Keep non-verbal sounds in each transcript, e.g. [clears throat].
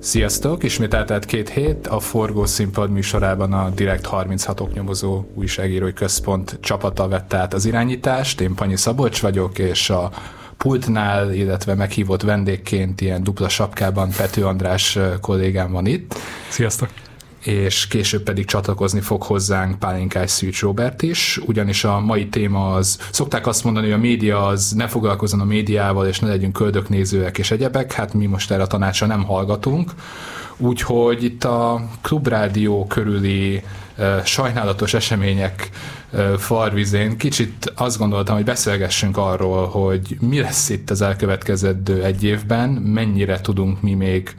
Sziasztok! Ismét eltelt két hét a Forgó Színpad műsorában a Direkt 36 nyomozó újságírói központ csapata vette át az irányítást. Én Panyi Szabolcs vagyok, és a pultnál, illetve meghívott vendégként ilyen dupla sapkában Pető András kollégám van itt. Sziasztok! És később pedig csatlakozni fog hozzánk Pálinkás Szűcs Robert is, ugyanis a mai téma az, szokták azt mondani, hogy a média az ne foglalkozzon a médiával, és ne legyünk köldöknézőek és egyebek, hát mi most erre a tanácsra nem hallgatunk, úgyhogy itt a klubrádió körüli uh, sajnálatos események farvizén kicsit azt gondoltam, hogy beszélgessünk arról, hogy mi lesz itt az elkövetkező egy évben, mennyire tudunk mi még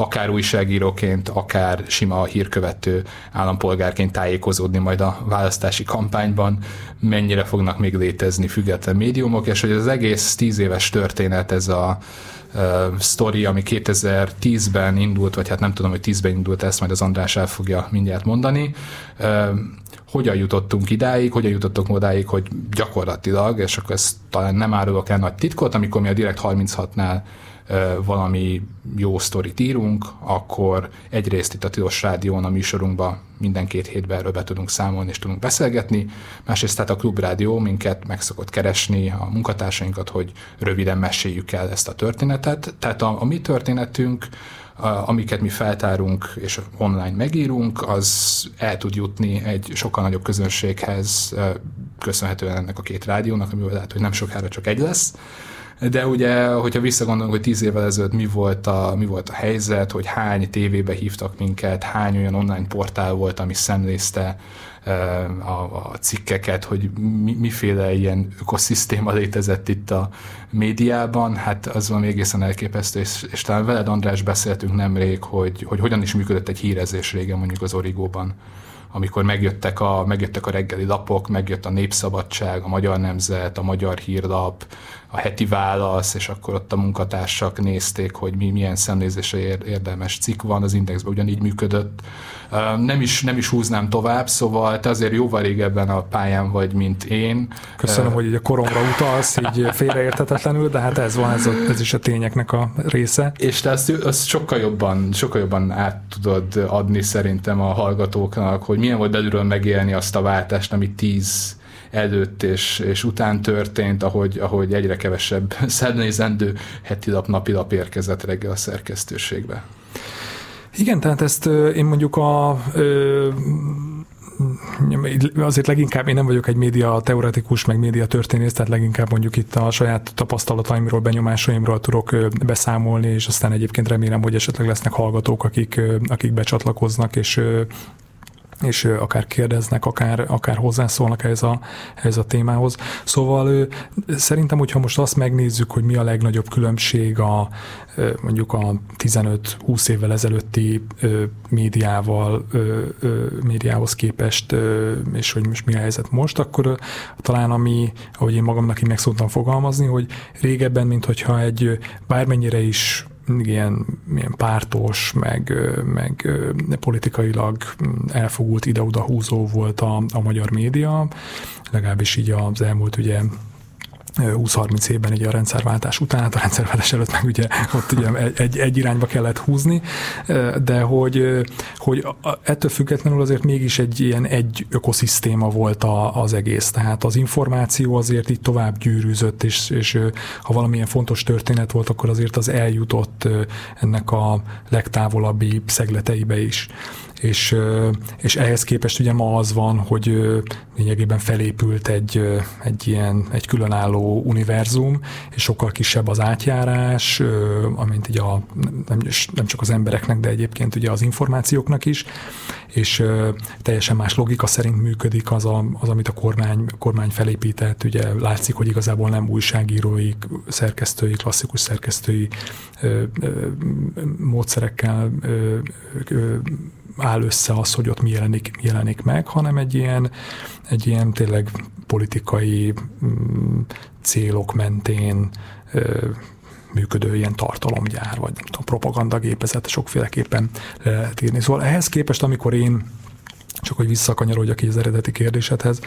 akár újságíróként, akár sima hírkövető állampolgárként tájékozódni majd a választási kampányban, mennyire fognak még létezni független médiumok, és hogy az egész tíz éves történet, ez a uh, sztori, ami 2010-ben indult, vagy hát nem tudom, hogy 10-ben indult, ezt majd az András el fogja mindjárt mondani. Uh, hogyan jutottunk idáig, hogyan jutottunk odáig, hogy gyakorlatilag, és akkor ezt talán nem árulok el nagy titkot, amikor mi a Direkt 36-nál valami jó sztorit írunk, akkor egyrészt itt a Tilos Rádión a műsorunkban minden két hétben erről be tudunk számolni és tudunk beszélgetni, másrészt tehát a Klubrádió minket meg szokott keresni, a munkatársainkat, hogy röviden meséljük el ezt a történetet. Tehát a, a mi történetünk, amiket mi feltárunk és online megírunk, az el tud jutni egy sokkal nagyobb közönséghez, köszönhetően ennek a két rádiónak, amivel lehet, hogy nem sokára csak egy lesz de ugye, hogyha visszagondolunk, hogy tíz évvel ezelőtt mi volt, a, mi volt a helyzet, hogy hány tévébe hívtak minket, hány olyan online portál volt, ami szemlézte a, a cikkeket, hogy mi, miféle ilyen ökoszisztéma létezett itt a médiában, hát az van egészen elképesztő, és, és talán veled András beszéltünk nemrég, hogy, hogy hogyan is működött egy hírezés régen mondjuk az Origóban amikor megjöttek a, megjöttek a reggeli lapok, megjött a Népszabadság, a Magyar Nemzet, a Magyar Hírlap, a heti válasz, és akkor ott a munkatársak nézték, hogy mi milyen szemlézésre érdemes cikk van, az Indexben ugyanígy működött. Nem is, nem is húznám tovább, szóval te azért jóval régebben a pályán vagy, mint én. Köszönöm, hogy így a koromra utalsz, így félreértetetlenül, de hát ez van, ez, a, ez is a tényeknek a része. És te azt, azt sokkal jobban, sokkal jobban át tudod adni szerintem a hallgatóknak, hogy milyen volt belülről megélni azt a váltást, ami tíz előtt és, és után történt, ahogy, ahogy egyre kevesebb [laughs] szemlézendő heti lap, napi lap érkezett reggel a szerkesztőségbe. Igen, tehát ezt én mondjuk a azért leginkább én nem vagyok egy média teoretikus, meg média történész, tehát leginkább mondjuk itt a saját tapasztalataimról, benyomásaimról tudok beszámolni, és aztán egyébként remélem, hogy esetleg lesznek hallgatók, akik, akik becsatlakoznak, és és akár kérdeznek, akár, akár hozzászólnak ez a, ez a témához. Szóval szerintem, hogyha most azt megnézzük, hogy mi a legnagyobb különbség a mondjuk a 15-20 évvel ezelőtti médiával, médiához képest, és hogy most mi a helyzet most, akkor talán ami, ahogy én magamnak így meg szoktam fogalmazni, hogy régebben, mint hogyha egy bármennyire is ilyen, ilyen pártos, meg, meg politikailag elfogult ide-oda húzó volt a, a magyar média, legalábbis így az elmúlt ugye 20-30 évben ugye a rendszerváltás után, hát a rendszerváltás előtt meg ugye ott ugye egy, egy irányba kellett húzni, de hogy, hogy ettől függetlenül azért mégis egy ilyen egy ökoszisztéma volt a, az egész, tehát az információ azért így tovább gyűrűzött, és, és ha valamilyen fontos történet volt, akkor azért az eljutott ennek a legtávolabbi szegleteibe is és, és ehhez képest ugye ma az van, hogy lényegében felépült egy, egy ilyen, egy különálló univerzum, és sokkal kisebb az átjárás, amint ugye a, nem, nem csak az embereknek, de egyébként ugye az információknak is, és teljesen más logika szerint működik az, a, az amit a kormány, kormány felépített, ugye látszik, hogy igazából nem újságírói, szerkesztői, klasszikus szerkesztői ö, ö, módszerekkel ö, ö, áll össze az, hogy ott mi jelenik, jelenik meg, hanem egy ilyen, egy ilyen tényleg politikai mm, célok mentén ö, működő ilyen tartalomgyár, vagy nem tudom, propagandagépezet, sokféleképpen lehet írni. Szóval ehhez képest, amikor én csak hogy visszakanyarodjak az eredeti kérdésedhez,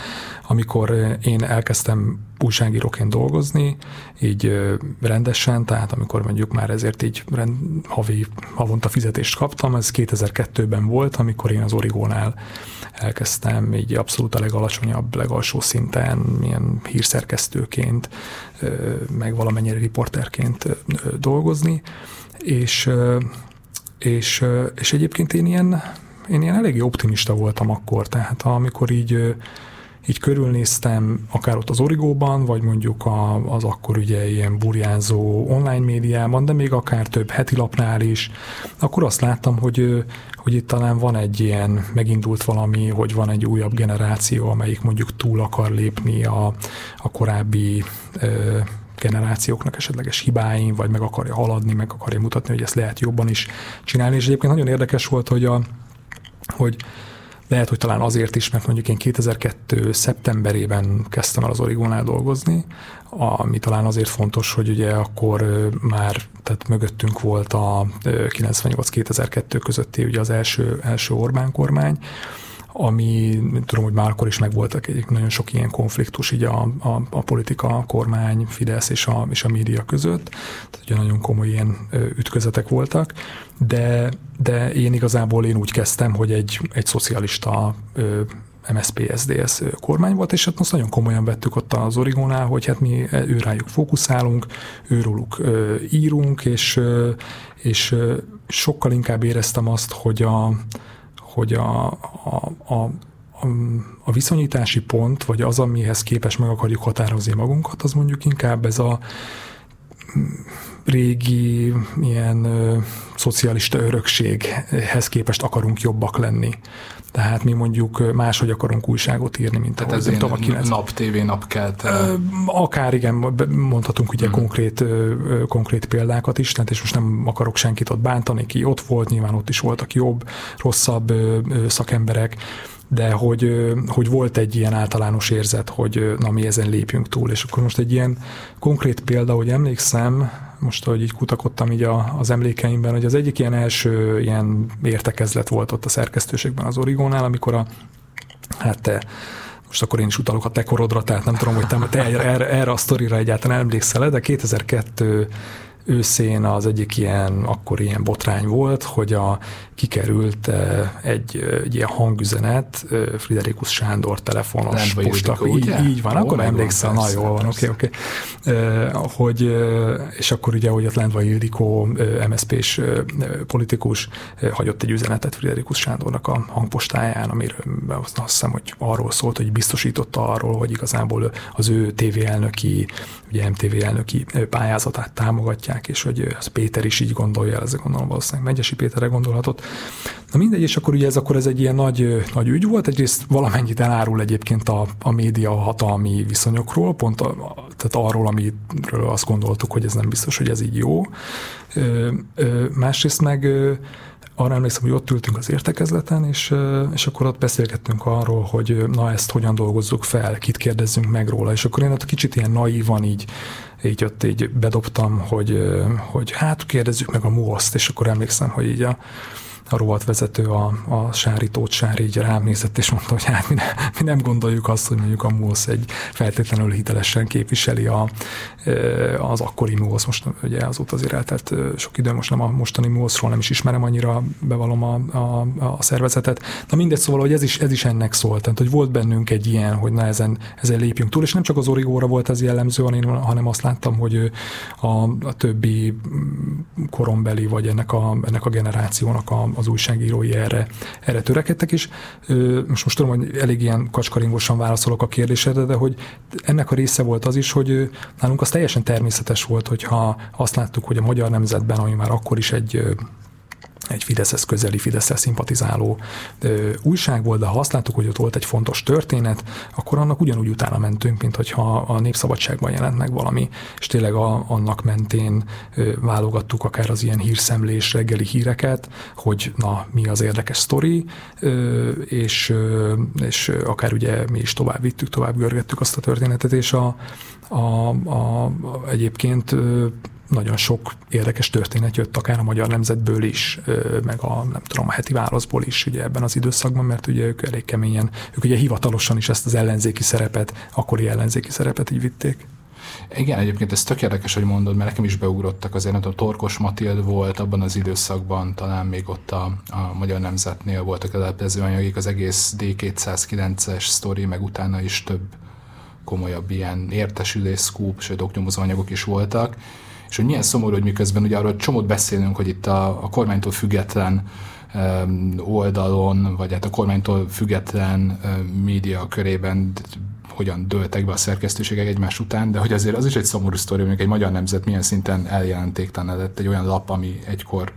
amikor én elkezdtem újságíróként dolgozni, így rendesen, tehát amikor mondjuk már ezért így rend, havi, havonta fizetést kaptam, ez 2002-ben volt, amikor én az Origónál elkezdtem így abszolút a legalacsonyabb, legalsó szinten, milyen hírszerkesztőként, meg valamennyire riporterként dolgozni, és, és, és egyébként én ilyen én ilyen eléggé optimista voltam akkor, tehát amikor így így körülnéztem, akár ott az Origóban, vagy mondjuk a, az akkor ugye ilyen burjánzó online médiában, de még akár több heti lapnál is, akkor azt láttam, hogy, hogy itt talán van egy ilyen, megindult valami, hogy van egy újabb generáció, amelyik mondjuk túl akar lépni a, a korábbi ö, generációknak esetleges hibáin, vagy meg akarja haladni, meg akarja mutatni, hogy ezt lehet jobban is csinálni. És egyébként nagyon érdekes volt, hogy a, hogy lehet, hogy talán azért is, mert mondjuk én 2002. szeptemberében kezdtem el az Origónál dolgozni, ami talán azért fontos, hogy ugye akkor már tehát mögöttünk volt a 98-2002 közötti ugye az első, első Orbán kormány, ami tudom, hogy már akkor is megvoltak egy nagyon sok ilyen konfliktus így a, a, a politika, a kormány, Fidesz és a, és a média között. Tehát ugye nagyon komoly ilyen ütközetek voltak, de, de én igazából én úgy kezdtem, hogy egy, egy szocialista MSZP SDS kormány volt, és hát azt nagyon komolyan vettük ott az Origónál, hogy hát mi ő rájuk fókuszálunk, őróluk írunk, és, és sokkal inkább éreztem azt, hogy a, hogy a, a, a, a viszonyítási pont, vagy az, amihez képes meg akarjuk határozni magunkat, az mondjuk inkább ez a régi ilyen ö, szocialista örökséghez képest akarunk jobbak lenni. Tehát mi mondjuk máshogy akarunk újságot írni, mint Tehát ez tudom, a 90... nap, TV, napkelt. Akár igen, mondhatunk ugye hmm. konkrét, konkrét példákat is, tehát és most nem akarok senkit ott bántani, ki ott volt, nyilván ott is voltak jobb, rosszabb szakemberek, de hogy, hogy volt egy ilyen általános érzet, hogy na mi ezen lépjünk túl, és akkor most egy ilyen konkrét példa, hogy emlékszem, most, hogy így kutakodtam így a, az emlékeimben, hogy az egyik ilyen első ilyen értekezlet volt ott a szerkesztőségben az Origónál, amikor a, hát te, most akkor én is utalok a te korodra, tehát nem tudom, hogy te, te erre, erre a sztorira egyáltalán emlékszel de 2002 őszén az egyik ilyen, akkor ilyen botrány volt, hogy a, kikerült egy, egy ilyen hangüzenet Friderikus Sándor telefonos posta. Így, így van, akkor emlékszel, na jól van, oké, oké. Hogy, és akkor ugye, hogy ott Lendva Ildikó, MSZP-s politikus hagyott egy üzenetet Friderikus Sándornak a hangpostáján, amiről azt hiszem, hogy arról szólt, hogy biztosította arról, hogy igazából az ő TV elnöki, ugye MTV elnöki pályázatát támogatják, és hogy ez Péter is így gondolja, ez gondolom valószínűleg Megyesi Péterre gondolhatott, Na mindegy, és akkor ugye ez akkor ez egy ilyen nagy, nagy ügy volt, egyrészt valamennyit elárul egyébként a, a média hatalmi viszonyokról, pont a, tehát arról, amiről azt gondoltuk, hogy ez nem biztos, hogy ez így jó. Ö, ö, másrészt meg ö, arra emlékszem, hogy ott ültünk az értekezleten, és, és akkor ott beszélgettünk arról, hogy na ezt hogyan dolgozzuk fel, kit kérdezzünk meg róla, és akkor én ott kicsit ilyen naívan így, így ott így bedobtam, hogy, hogy hát kérdezzük meg a MUOSzt, és akkor emlékszem, hogy így a, a rovatvezető, a, a Sári Tóth Sári így rám nézett, és mondta, hogy hát mi, ne, mi nem gondoljuk azt, hogy mondjuk a MUOSZ egy feltétlenül hitelesen képviseli a, az akkori MUOSZ, most ugye azóta azért eltelt sok idő, most nem a mostani MUOSZ-ról nem is ismerem annyira, bevallom a, a, a szervezetet. Na mindegy, szóval, hogy ez is, ez is ennek szólt, tehát, hogy volt bennünk egy ilyen, hogy na ezen, ezen lépjünk túl, és nem csak az origóra volt ez jellemző, hanem azt láttam, hogy a, a többi korombeli, vagy ennek a, ennek a generációnak a, az újságírói erre, erre törekedtek, és most most tudom, hogy elég ilyen kacskaringosan válaszolok a kérdésedre, de hogy ennek a része volt az is, hogy nálunk az teljesen természetes volt, hogyha azt láttuk, hogy a magyar nemzetben, ami már akkor is egy egy Fideszhez közeli, Fideszhez szimpatizáló ö, újság volt, de ha azt láttuk, hogy ott volt egy fontos történet, akkor annak ugyanúgy utána mentünk, mint hogyha a Népszabadságban jelent meg valami, és tényleg a, annak mentén ö, válogattuk akár az ilyen hírszemlés reggeli híreket, hogy na, mi az érdekes sztori, ö, és, ö, és akár ugye mi is tovább vittük, tovább görgettük azt a történetet, és a, a, a, a egyébként nagyon sok érdekes történet jött, akár a magyar nemzetből is, meg a nem tudom, a heti válaszból is ugye ebben az időszakban, mert ugye ők elég keményen, ők ugye hivatalosan is ezt az ellenzéki szerepet, akkori ellenzéki szerepet így vitték. Igen, egyébként ez tök érdekes, hogy mondod, mert nekem is beugrottak azért, nem Torkos Matild volt abban az időszakban, talán még ott a, a Magyar Nemzetnél voltak az anyagik, az egész D209-es sztori, meg utána is több komolyabb ilyen értesülés, scoop, sőt oknyomozó anyagok is voltak, és hogy milyen szomorú, hogy miközben ugye arról csomót beszélünk, hogy itt a, a kormánytól független oldalon, vagy hát a kormánytól független média körében hogyan dőltek be a szerkesztőségek egymás után, de hogy azért az is egy szomorú sztori, hogy egy magyar nemzet milyen szinten eljelentéktelen lett egy olyan lap, ami egykor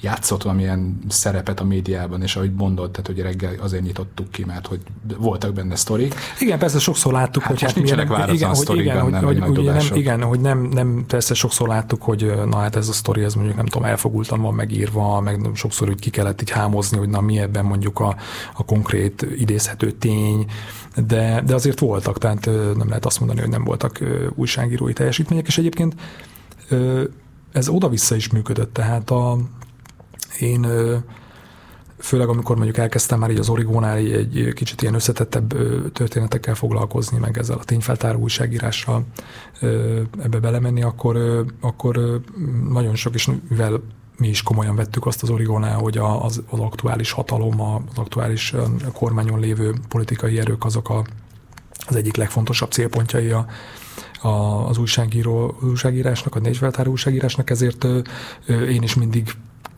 játszott valamilyen szerepet a médiában, és ahogy mondod, tehát hogy reggel azért nyitottuk ki, mert hogy voltak benne sztorik. Igen, persze sokszor láttuk, hát hogy hát nincsenek milyen, igen, hogy, igen, benne, hogy, hogy, nem, igen, hogy nem, nem, persze sokszor láttuk, hogy na hát ez a sztori, ez mondjuk nem tudom, elfogultan van megírva, meg sokszor úgy ki kellett így hámozni, hogy na mi ebben mondjuk a, a konkrét idézhető tény, de, de azért voltak, tehát nem lehet azt mondani, hogy nem voltak újságírói teljesítmények, és egyébként ez oda-vissza is működött, tehát a, én főleg amikor mondjuk elkezdtem már így az Origónál egy kicsit ilyen összetettebb történetekkel foglalkozni, meg ezzel a tényfeltáró újságírással ebbe belemenni, akkor, akkor nagyon sok, és mivel mi is komolyan vettük azt az Origónál, hogy az, az aktuális hatalom, az aktuális kormányon lévő politikai erők azok a, az egyik legfontosabb célpontjai a, a, az újságíró, újságírásnak, a négyfeltáró újságírásnak, ezért én is mindig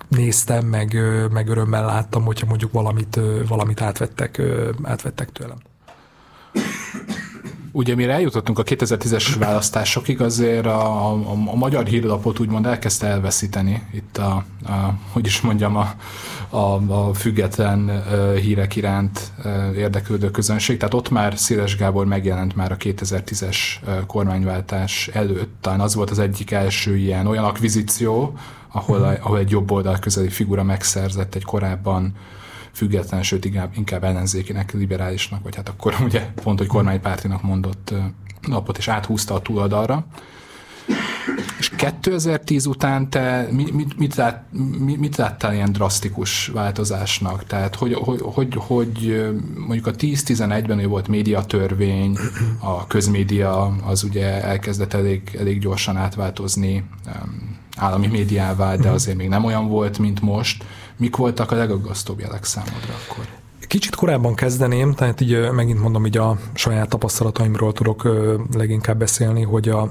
néztem, meg, meg örömmel láttam, hogyha mondjuk valamit, valamit átvettek, átvettek tőlem. Ugye mire eljutottunk a 2010-es választásokig, azért a, a, a magyar hírlapot úgymond elkezdte elveszíteni itt a, a hogy is mondjam, a, a, a független hírek iránt érdeklődő közönség. Tehát ott már Széles Gábor megjelent már a 2010-es uh, kormánywáltás előtt. Talán az volt az egyik első ilyen olyan akvizíció, ahol, a, ahol egy jobb oldal közeli figura megszerzett egy korábban független, sőt inkább, inkább ellenzékinek, liberálisnak, vagy hát akkor ugye pont, hogy kormánypártinak mondott napot, és áthúzta a túloldalra. És 2010 után te mit, mit, mit, lát, mit, mit láttál ilyen drasztikus változásnak? Tehát, hogy, hogy, hogy, hogy mondjuk a 10-11-ben volt médiatörvény, a közmédia az ugye elkezdett elég, elég gyorsan átváltozni állami médiává, de mhm. azért még nem olyan volt, mint most. Mik voltak a legaggasztóbb jelek számodra akkor? Kicsit korábban kezdeném, tehát így megint mondom, így a saját tapasztalataimról tudok leginkább beszélni, hogy a,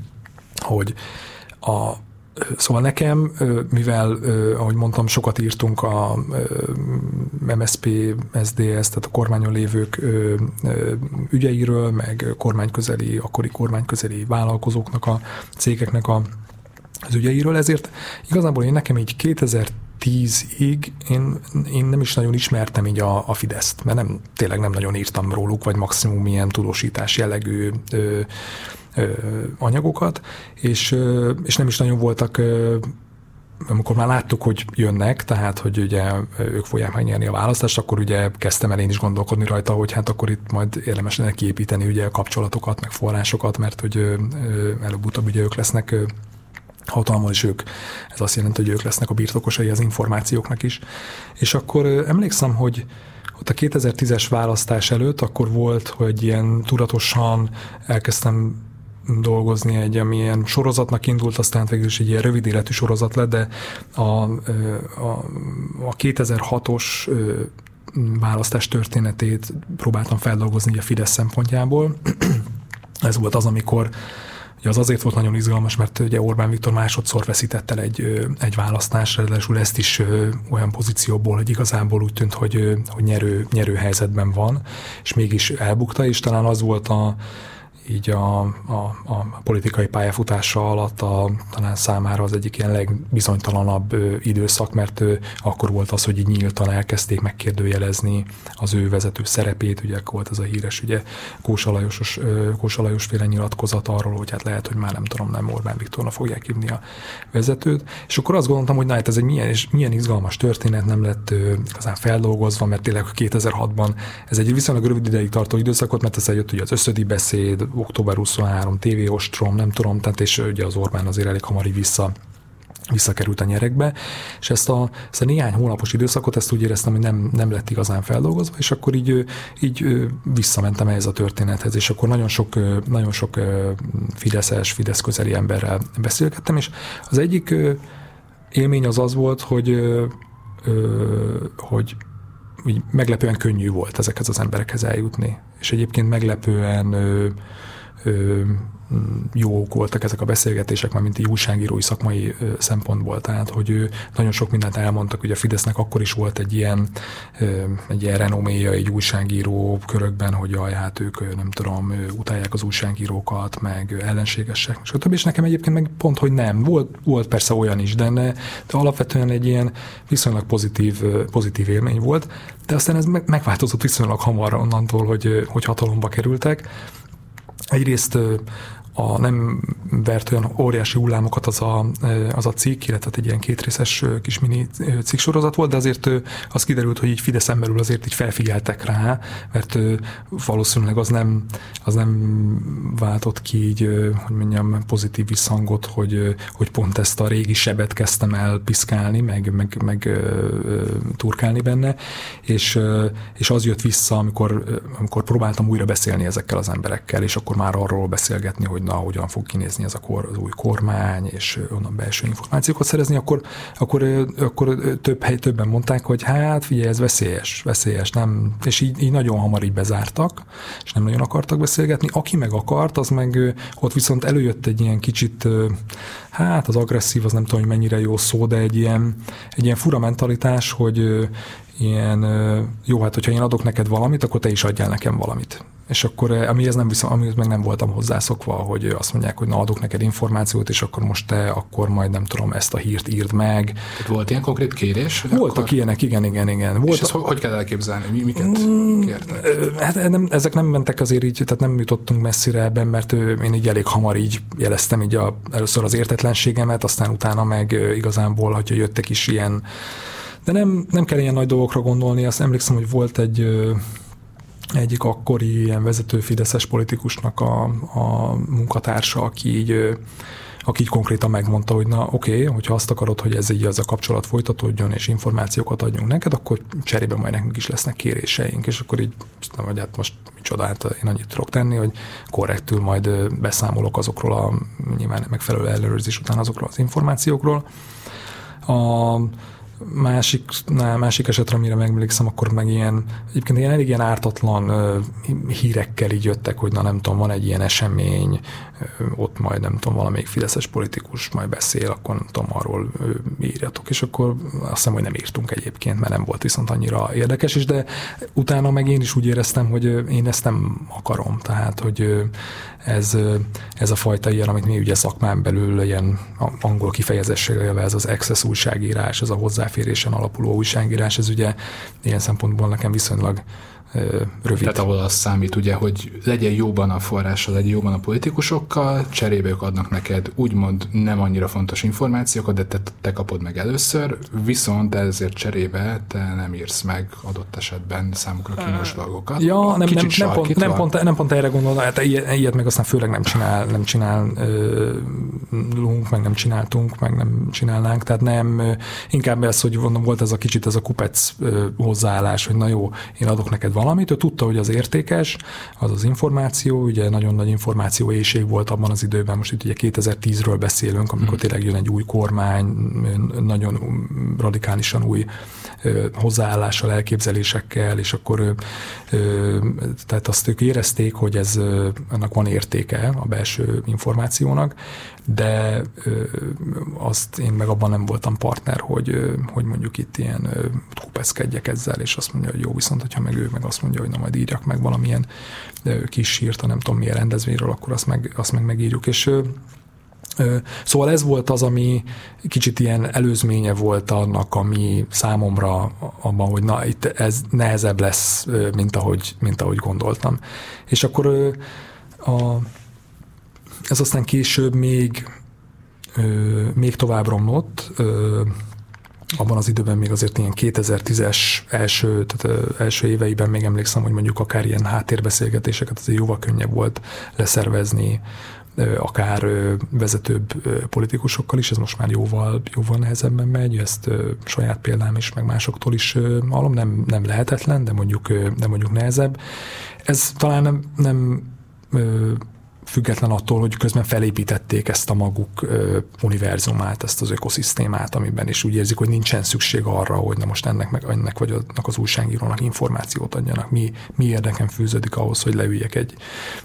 [clears throat] hogy a Szóval nekem, mivel, ahogy mondtam, sokat írtunk a MSP, SDS, tehát a kormányon lévők ügyeiről, meg kormányközeli, akkori kormányközeli vállalkozóknak, a cégeknek a az ügyeiről, ezért igazából én nekem így 2010-ig én, én nem is nagyon ismertem így a, a Fideszt, mert nem, tényleg nem nagyon írtam róluk, vagy maximum ilyen tudósítás jellegű ö, ö, anyagokat, és, ö, és nem is nagyon voltak ö, amikor már láttuk, hogy jönnek, tehát hogy ugye ők fogják megnyerni a választást, akkor ugye kezdtem el én is gondolkodni rajta, hogy hát akkor itt majd érdemes lenne kiépíteni ugye a kapcsolatokat, meg forrásokat, mert hogy előbb-utóbb ugye ők lesznek hatalma, és ők, ez azt jelenti, hogy ők lesznek a birtokosai az információknak is. És akkor emlékszem, hogy ott a 2010-es választás előtt akkor volt, hogy ilyen tudatosan elkezdtem dolgozni egy, ami ilyen sorozatnak indult, aztán végül is egy ilyen rövid életű sorozat lett, de a, a, a 2006-os választás történetét próbáltam feldolgozni a Fidesz szempontjából. [clears throat] Ez volt az, amikor Ugye az azért volt nagyon izgalmas, mert ugye Orbán Viktor másodszor veszített el egy, egy választást, ráadásul ezt is olyan pozícióból, hogy igazából úgy tűnt, hogy, hogy nyerő, nyerő helyzetben van, és mégis elbukta, és talán az volt a, így a, a, a politikai pályafutása alatt a, talán számára az egyik ilyen legbizonytalanabb időszak, mert ö, akkor volt az, hogy így nyíltan elkezdték megkérdőjelezni az ő vezető szerepét, ugye akkor volt ez a híres ugye Kósa, Lajosos, ö, Kósa Lajos féle nyilatkozat arról, hogy hát lehet, hogy már nem tudom, nem Orbán Viktornak fogják hívni a vezetőt, és akkor azt gondoltam, hogy na hát ez egy milyen, és milyen izgalmas történet, nem lett ö, igazán feldolgozva, mert tényleg 2006-ban ez egy viszonylag rövid ideig tartó időszakot, mert ez jött ugye az összödi beszéd, október 23, TV Ostrom, nem tudom, tehát és ugye az Orbán azért elég hamar vissza visszakerült a nyerekbe, és ezt a, ezt a néhány hónapos időszakot ezt úgy éreztem, hogy nem, nem lett igazán feldolgozva, és akkor így, így visszamentem ehhez a történethez, és akkor nagyon sok, nagyon sok Fideszes, Fidesz közeli emberrel beszélgettem, és az egyik élmény az az volt, hogy, hogy meglepően könnyű volt ezekhez az emberekhez eljutni, és egyébként meglepően jók voltak ezek a beszélgetések, már mint egy újságírói szakmai szempontból. Tehát, hogy ő nagyon sok mindent elmondtak, hogy a Fidesznek akkor is volt egy ilyen, egy ilyen renoméja egy újságíró körökben, hogy jaj, hát ők nem tudom, utálják az újságírókat, meg ellenségesek, és többi, és nekem egyébként meg pont, hogy nem. Volt, volt persze olyan is, de, ne, de alapvetően egy ilyen viszonylag pozitív, pozitív élmény volt, de aztán ez megváltozott viszonylag hamar onnantól, hogy, hogy hatalomba kerültek. Egyrészt a nem vert olyan óriási hullámokat az a, az a cikk, illetve egy ilyen kétrészes kis mini cikksorozat volt, de azért az kiderült, hogy így Fidesz belül azért így felfigyeltek rá, mert valószínűleg az nem, az nem váltott ki így, hogy mondjam, pozitív visszhangot, hogy, hogy pont ezt a régi sebet kezdtem el piszkálni, meg, meg, meg turkálni benne, és, és az jött vissza, amikor, amikor próbáltam újra beszélni ezekkel az emberekkel, és akkor már arról beszélgetni, hogy na, hogyan fog kinézni ez a kor, az új kormány, és onnan belső információkat szerezni, akkor, akkor, akkor több hely, többen mondták, hogy hát figyelj, ez veszélyes, veszélyes, nem, és így, így nagyon hamar így bezártak, és nem nagyon akartak beszélgetni. Aki meg akart, az meg ott viszont előjött egy ilyen kicsit, hát az agresszív, az nem tudom, hogy mennyire jó szó, de egy ilyen, egy ilyen fura mentalitás, hogy ilyen, jó, hát hogyha én adok neked valamit, akkor te is adjál nekem valamit. És akkor, amihez, nem viszont, amihez meg nem voltam hozzászokva, hogy azt mondják, hogy na adok neked információt, és akkor most te, akkor majd nem tudom, ezt a hírt írd meg. Tehát volt ilyen konkrét kérés? Voltak akkor... ilyenek, igen, igen, igen. Volt és ezt hogy kell elképzelni? Mi, miket mm, kértek? Hát nem, ezek nem mentek azért így, tehát nem jutottunk messzire ebben, mert én így elég hamar így jeleztem így a, először az értetlenségemet, aztán utána meg igazából, hogyha jöttek is ilyen de nem, nem kell ilyen nagy dolgokra gondolni, azt emlékszem, hogy volt egy egyik akkori ilyen vezető fideszes politikusnak a, a munkatársa, aki így aki így konkrétan megmondta, hogy na oké, okay, hogyha azt akarod, hogy ez így az a kapcsolat folytatódjon, és információkat adjunk neked, akkor cserébe majd nekünk is lesznek kéréseink, és akkor így, nem vagy hát most micsoda, hát én annyit tudok tenni, hogy korrektül majd beszámolok azokról a nyilván megfelelő ellenőrzés után azokról az információkról. A, másik, na, másik esetre, amire megemlékszem, akkor meg ilyen, egyébként ilyen elég ilyen ártatlan hírekkel így jöttek, hogy na nem tudom, van egy ilyen esemény, ott majd nem tudom, valamelyik fideszes politikus majd beszél, akkor nem tudom, arról írjatok, és akkor azt hiszem, hogy nem írtunk egyébként, mert nem volt viszont annyira érdekes, és de utána meg én is úgy éreztem, hogy én ezt nem akarom, tehát, hogy ez, ez a fajta ilyen, amit mi ugye szakmán belül ilyen angol kifejezéssel ez az access újságírás, ez a hozzáférésen alapuló újságírás, ez ugye ilyen szempontból nekem viszonylag rövid. Tehát ahol az számít ugye, hogy legyen jóban a forrással, legyen jóban a politikusokkal, cserébe ők adnak neked úgymond nem annyira fontos információkat, de te, te kapod meg először, viszont ezért cserébe te nem írsz meg adott esetben számukra kínos dolgokat. Ja, nem, nem, nem, pont, nem, pont, nem pont erre gondolom, hát ilyet, ilyet meg aztán főleg nem csinál, nem csinálunk, meg nem csináltunk, meg nem csinálnánk, tehát nem, inkább ez, hogy mondom, volt ez a kicsit ez a kupec hozzáállás, hogy na jó, én adok neked valamit, ő tudta, hogy az értékes, az az információ, ugye nagyon nagy információ éjség volt abban az időben, most itt ugye 2010-ről beszélünk, amikor hmm. tényleg jön egy új kormány, nagyon radikálisan új hozzáállással, elképzelésekkel, és akkor tehát azt ők érezték, hogy ez annak van értéke a belső információnak, de azt én meg abban nem voltam partner, hogy, hogy mondjuk itt ilyen kupeszkedjek ezzel, és azt mondja, hogy jó, viszont hogyha meg ő meg azt mondja, hogy na majd írjak meg valamilyen kis sírt, nem tudom milyen rendezvényről, akkor azt meg, azt meg megírjuk, és Szóval ez volt az, ami kicsit ilyen előzménye volt annak, ami számomra abban, hogy na, itt ez nehezebb lesz, mint ahogy, mint ahogy gondoltam. És akkor a, ez aztán később még, még tovább romlott, abban az időben még azért ilyen 2010-es első, tehát első éveiben még emlékszem, hogy mondjuk akár ilyen háttérbeszélgetéseket azért jóval könnyebb volt leszervezni, akár vezetőbb politikusokkal is, ez most már jóval, jóval nehezebben megy, ezt saját példám is, meg másoktól is hallom, nem, nem lehetetlen, de mondjuk, de mondjuk nehezebb. Ez talán nem, nem független attól, hogy közben felépítették ezt a maguk univerzumát, ezt az ökoszisztémát, amiben is úgy érzik, hogy nincsen szükség arra, hogy na most ennek meg ennek vagy annak az újságírónak információt adjanak. Mi, mi érdekem fűződik ahhoz, hogy leüljek egy,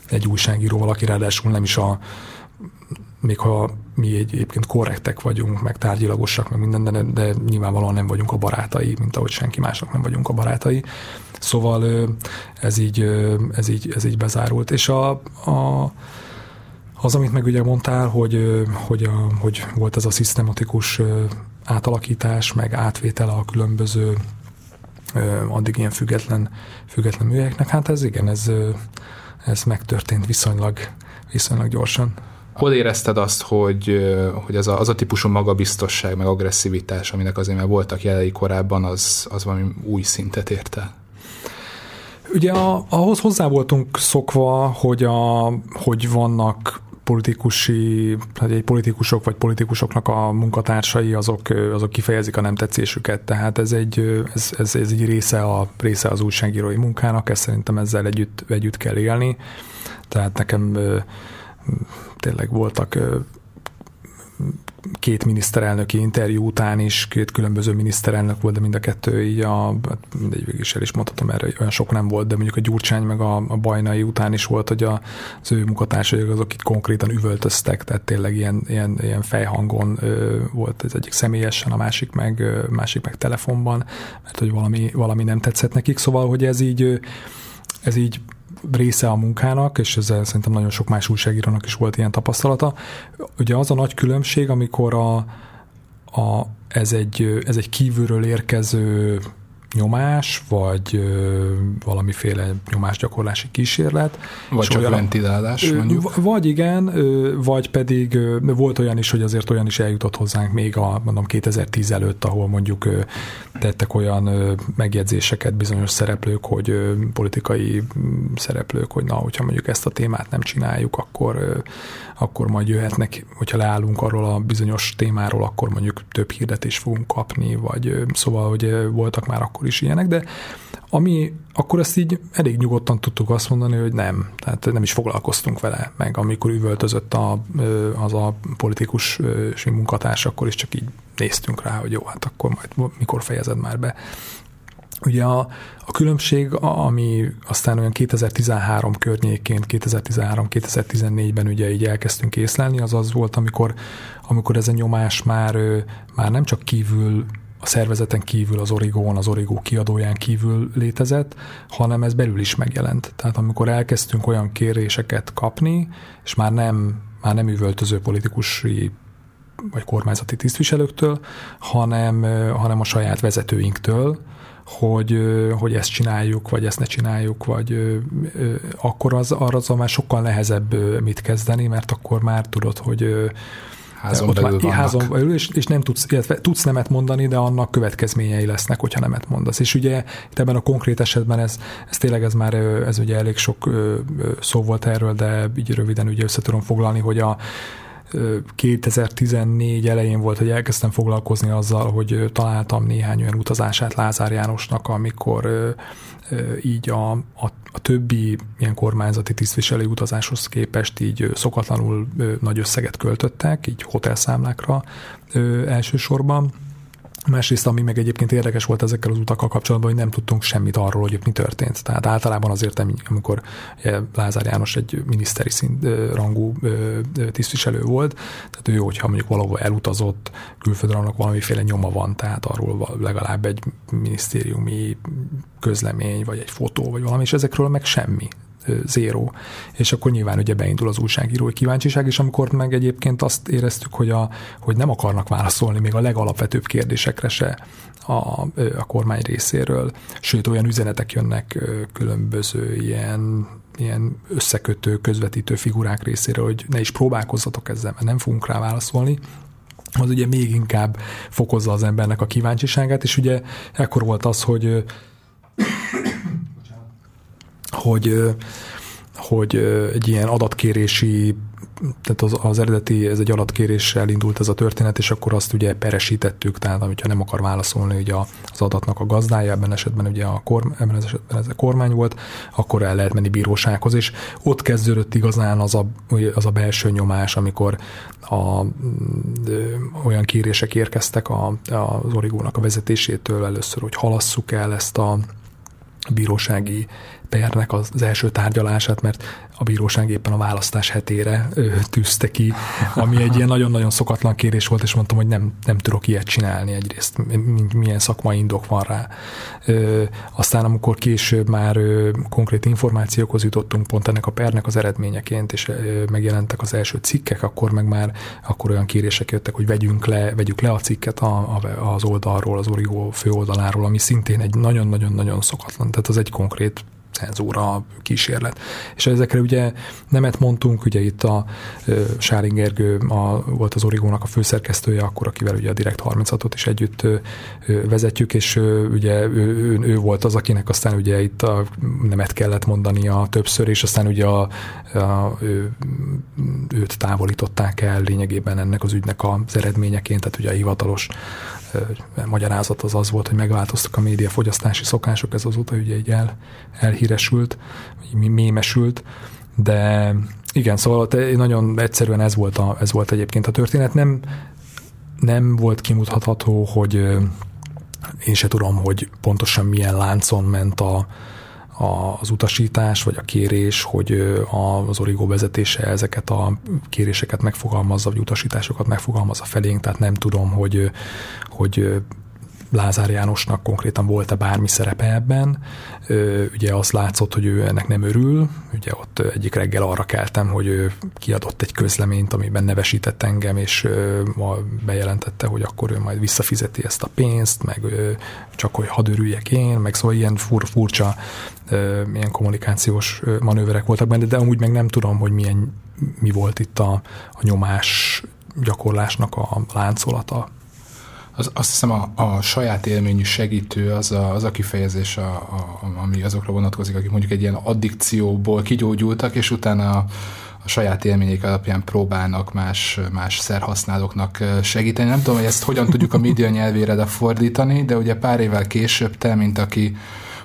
egy újságíróval, aki ráadásul nem is a még ha mi egyébként korrektek vagyunk, meg tárgyilagosak, meg minden, de, de nyilvánvalóan nem vagyunk a barátai, mint ahogy senki másnak nem vagyunk a barátai. Szóval ez így, ez így, ez így bezárult. És a, a az, amit meg ugye mondtál, hogy, hogy, a, hogy volt ez a szisztematikus átalakítás, meg átvétele a különböző addig ilyen független, független műhelyeknek, hát ez igen, ez, ez megtörtént viszonylag, viszonylag gyorsan. Hol érezted azt, hogy, hogy az, a, az a típusú magabiztosság, meg agresszivitás, aminek azért már voltak jelei korábban, az, az valami új szintet ért el? Ugye a, ahhoz hozzá voltunk szokva, hogy, a, hogy vannak politikusi, hát egy politikusok vagy politikusoknak a munkatársai azok, azok kifejezik a nem tetszésüket, tehát ez egy, ez, ez, ez egy része, a, része az újságírói munkának, ezt szerintem ezzel együtt, együtt kell élni. Tehát nekem tényleg voltak két miniszterelnöki interjú után is, két különböző miniszterelnök volt, de mind a kettő így a, hát mindegy, végig is el is mondhatom erre, olyan sok nem volt, de mondjuk a Gyurcsány meg a, a Bajnai után is volt, hogy a, az ő munkatársai azok itt konkrétan üvöltöztek, tehát tényleg ilyen, ilyen, ilyen fejhangon ö, volt ez egyik személyesen, a másik meg, ö, másik meg telefonban, mert hogy valami, valami nem tetszett nekik, szóval, hogy ez így ez így része a munkának, és ezzel szerintem nagyon sok más újságírónak is volt ilyen tapasztalata. Ugye az a nagy különbség, amikor a, a, ez, egy, ez egy kívülről érkező nyomás, vagy ö, valamiféle nyomásgyakorlási kísérlet. Vagy csak olyan, ventilálás, mondjuk. Vagy igen, ö, vagy pedig ö, volt olyan is, hogy azért olyan is eljutott hozzánk még a mondom 2010 előtt, ahol mondjuk ö, tettek olyan ö, megjegyzéseket bizonyos szereplők, hogy ö, politikai szereplők, hogy na, hogyha mondjuk ezt a témát nem csináljuk, akkor ö, akkor majd jöhetnek, hogyha leállunk arról a bizonyos témáról, akkor mondjuk több hirdetést fogunk kapni, vagy szóval, hogy voltak már akkor is ilyenek, de ami akkor ezt így elég nyugodtan tudtuk azt mondani, hogy nem, tehát nem is foglalkoztunk vele, meg amikor üvöltözött a, az a politikus munkatárs, akkor is csak így néztünk rá, hogy jó, hát akkor majd mikor fejezed már be. Ugye a, a különbség, ami aztán olyan 2013 környékén, 2013-2014-ben ugye így elkezdtünk észlelni, az az volt, amikor, amikor ez a nyomás már, már nem csak kívül a szervezeten kívül, az Origón, az Origó kiadóján kívül létezett, hanem ez belül is megjelent. Tehát amikor elkezdtünk olyan kéréseket kapni, és már nem, már nem üvöltöző politikusi vagy kormányzati tisztviselőktől, hanem, hanem a saját vezetőinktől, hogy, hogy ezt csináljuk, vagy ezt ne csináljuk, vagy akkor az, arra az már sokkal nehezebb mit kezdeni, mert akkor már tudod, hogy házon ott belül, már, házon belül és, és nem tudsz, illetve tudsz nemet mondani, de annak következményei lesznek, hogyha nemet mondasz. És ugye itt ebben a konkrét esetben ez, ez tényleg ez már ez ugye elég sok szó volt erről, de így röviden ugye össze tudom foglalni, hogy a 2014 elején volt, hogy elkezdtem foglalkozni azzal, hogy találtam néhány olyan utazását Lázár Jánosnak, amikor így a, a, a többi ilyen kormányzati tisztviselő utazáshoz képest így szokatlanul nagy összeget költöttek, így hotelszámlákra elsősorban Másrészt, ami meg egyébként érdekes volt ezekkel az utakkal kapcsolatban, hogy nem tudtunk semmit arról, hogy mi történt. Tehát általában azért, amikor Lázár János egy miniszteri szint, rangú tisztviselő volt, tehát ő, hogyha mondjuk valahol elutazott, külföldre annak valamiféle nyoma van, tehát arról legalább egy minisztériumi közlemény, vagy egy fotó, vagy valami, és ezekről meg semmi zéró. És akkor nyilván ugye beindul az újságírói kíváncsiság, és amikor meg egyébként azt éreztük, hogy, a, hogy nem akarnak válaszolni még a legalapvetőbb kérdésekre se a, a kormány részéről, sőt olyan üzenetek jönnek különböző ilyen ilyen összekötő, közvetítő figurák részéről, hogy ne is próbálkozzatok ezzel, mert nem fogunk rá válaszolni, az ugye még inkább fokozza az embernek a kíváncsiságát, és ugye ekkor volt az, hogy hogy hogy egy ilyen adatkérési tehát az, az eredeti, ez egy adatkéréssel indult ez a történet, és akkor azt ugye peresítettük, tehát hogyha nem akar válaszolni ugye az adatnak a gazdája, ebben esetben ugye a, korm, ebben az esetben ez a kormány volt, akkor el lehet menni bírósághoz, és ott kezdődött igazán az a, az a belső nyomás, amikor a, ö, olyan kérések érkeztek a, a, az origónak a vezetésétől először, hogy halasszuk el ezt a bírósági pernek az első tárgyalását, mert a bíróság éppen a választás hetére tűzte ki, ami egy ilyen nagyon-nagyon szokatlan kérés volt, és mondtam, hogy nem, nem tudok ilyet csinálni egyrészt, milyen szakmai indok van rá. Ö, aztán amikor később már ö, konkrét információkhoz jutottunk pont ennek a pernek az eredményeként, és ö, megjelentek az első cikkek, akkor meg már akkor olyan kérések jöttek, hogy vegyünk le, vegyük le a cikket a, a, az oldalról, az Origo főoldaláról, ami szintén egy nagyon-nagyon-nagyon szokatlan, tehát az egy konkrét cenzúra kísérlet. És ezekre ugye nemet mondtunk, ugye itt a Sáring a, volt az Origónak a főszerkesztője, akkor akivel ugye a Direkt 36-ot is együtt vezetjük, és ugye ő, ő, ő, volt az, akinek aztán ugye itt a nemet kellett mondania többször, és aztán ugye a, a, ő, őt távolították el lényegében ennek az ügynek az eredményeként, tehát ugye a hivatalos magyarázat az az volt, hogy megváltoztak a média fogyasztási szokások, ez azóta ugye egy el, elhíresült, mémesült, de igen, szóval nagyon egyszerűen ez volt, a, ez volt egyébként a történet. Nem, nem volt kimutatható, hogy én se tudom, hogy pontosan milyen láncon ment a, az utasítás, vagy a kérés, hogy az origó vezetése ezeket a kéréseket megfogalmazza, vagy utasításokat megfogalmazza felénk, tehát nem tudom, hogy, hogy Lázár Jánosnak konkrétan volt-e bármi szerepe ebben. Ugye azt látszott, hogy ő ennek nem örül. Ugye ott egyik reggel arra keltem, hogy ő kiadott egy közleményt, amiben nevesített engem, és ma bejelentette, hogy akkor ő majd visszafizeti ezt a pénzt, meg csak hogy hadd örüljek én, meg szóval ilyen fur, furcsa ilyen kommunikációs manőverek voltak benne, de amúgy meg nem tudom, hogy milyen, mi volt itt a, a nyomás gyakorlásnak a láncolata az, azt hiszem a, a saját élményű segítő az a, az a kifejezés, a, a, ami azokra vonatkozik, akik mondjuk egy ilyen addikcióból kigyógyultak, és utána a, a saját élmények alapján próbálnak más, más szerhasználóknak segíteni. Nem tudom, hogy ezt hogyan tudjuk a média nyelvére fordítani, de ugye pár évvel később te, mint aki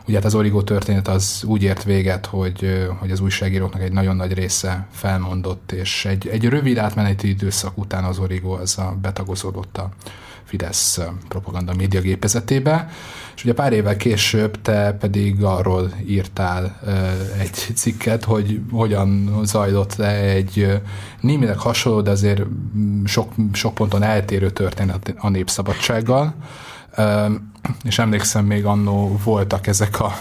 Ugye hát az Origo történet az úgy ért véget, hogy, hogy az újságíróknak egy nagyon nagy része felmondott, és egy, egy rövid átmeneti időszak után az Origo az a betagozódott a Fidesz propaganda média gépezetébe, és ugye pár évvel később te pedig arról írtál egy cikket, hogy hogyan zajlott le egy némileg hasonló, de azért sok, sok ponton eltérő történet a népszabadsággal, és emlékszem, még annó voltak ezek, a,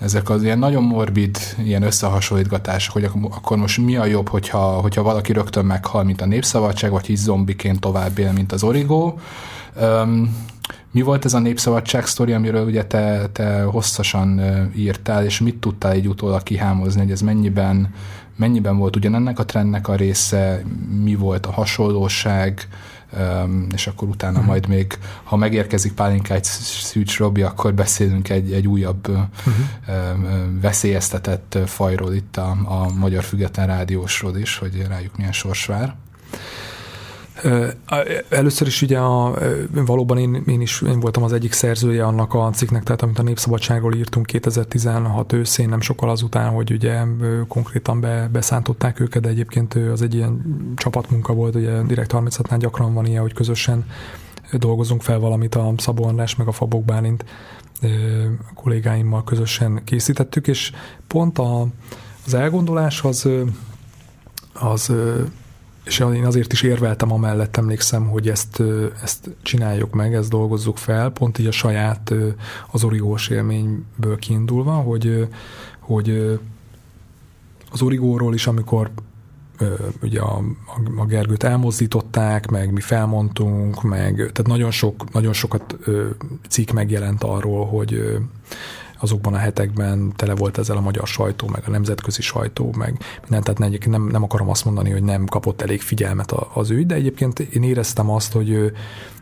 ezek az ilyen nagyon morbid ilyen összehasonlítgatások, hogy akkor most mi a jobb, hogyha, hogyha valaki rögtön meghal, mint a népszabadság, vagy így zombiként tovább él, mint az origó. Um, mi volt ez a népszabadság sztori, amiről ugye te, te hosszasan írtál, és mit tudtál így utólag kihámozni, hogy ez mennyiben, mennyiben volt ugyanennek a trendnek a része, mi volt a hasonlóság, és akkor utána uh-huh. majd még, ha megérkezik Pálinkágy Szűcs Robi, akkor beszélünk egy, egy újabb uh-huh. veszélyeztetett fajról itt a, a Magyar Független Rádiósról is, hogy rájuk milyen sors vár. Először is ugye a, valóban én, én is én voltam az egyik szerzője annak a cikknek, tehát amit a Népszabadságról írtunk 2016 őszén, nem sokkal azután, hogy ugye konkrétan be, beszántották őket, de egyébként az egy ilyen csapatmunka volt, ugye direkt 36-nál gyakran van ilyen, hogy közösen dolgozunk fel valamit a Szabó András meg a Fabok Bálint kollégáimmal közösen készítettük, és pont a, az elgondolás az, az és én azért is érveltem amellett, emlékszem, hogy ezt, ezt csináljuk meg, ezt dolgozzuk fel, pont így a saját az origós élményből kiindulva, hogy, hogy az origóról is, amikor ugye a, a Gergőt elmozdították, meg mi felmondtunk, meg tehát nagyon, sok, nagyon sokat cikk megjelent arról, hogy azokban a hetekben tele volt ezzel a magyar sajtó, meg a nemzetközi sajtó, meg minden, tehát nem, nem akarom azt mondani, hogy nem kapott elég figyelmet az ügy, de egyébként én éreztem azt, hogy,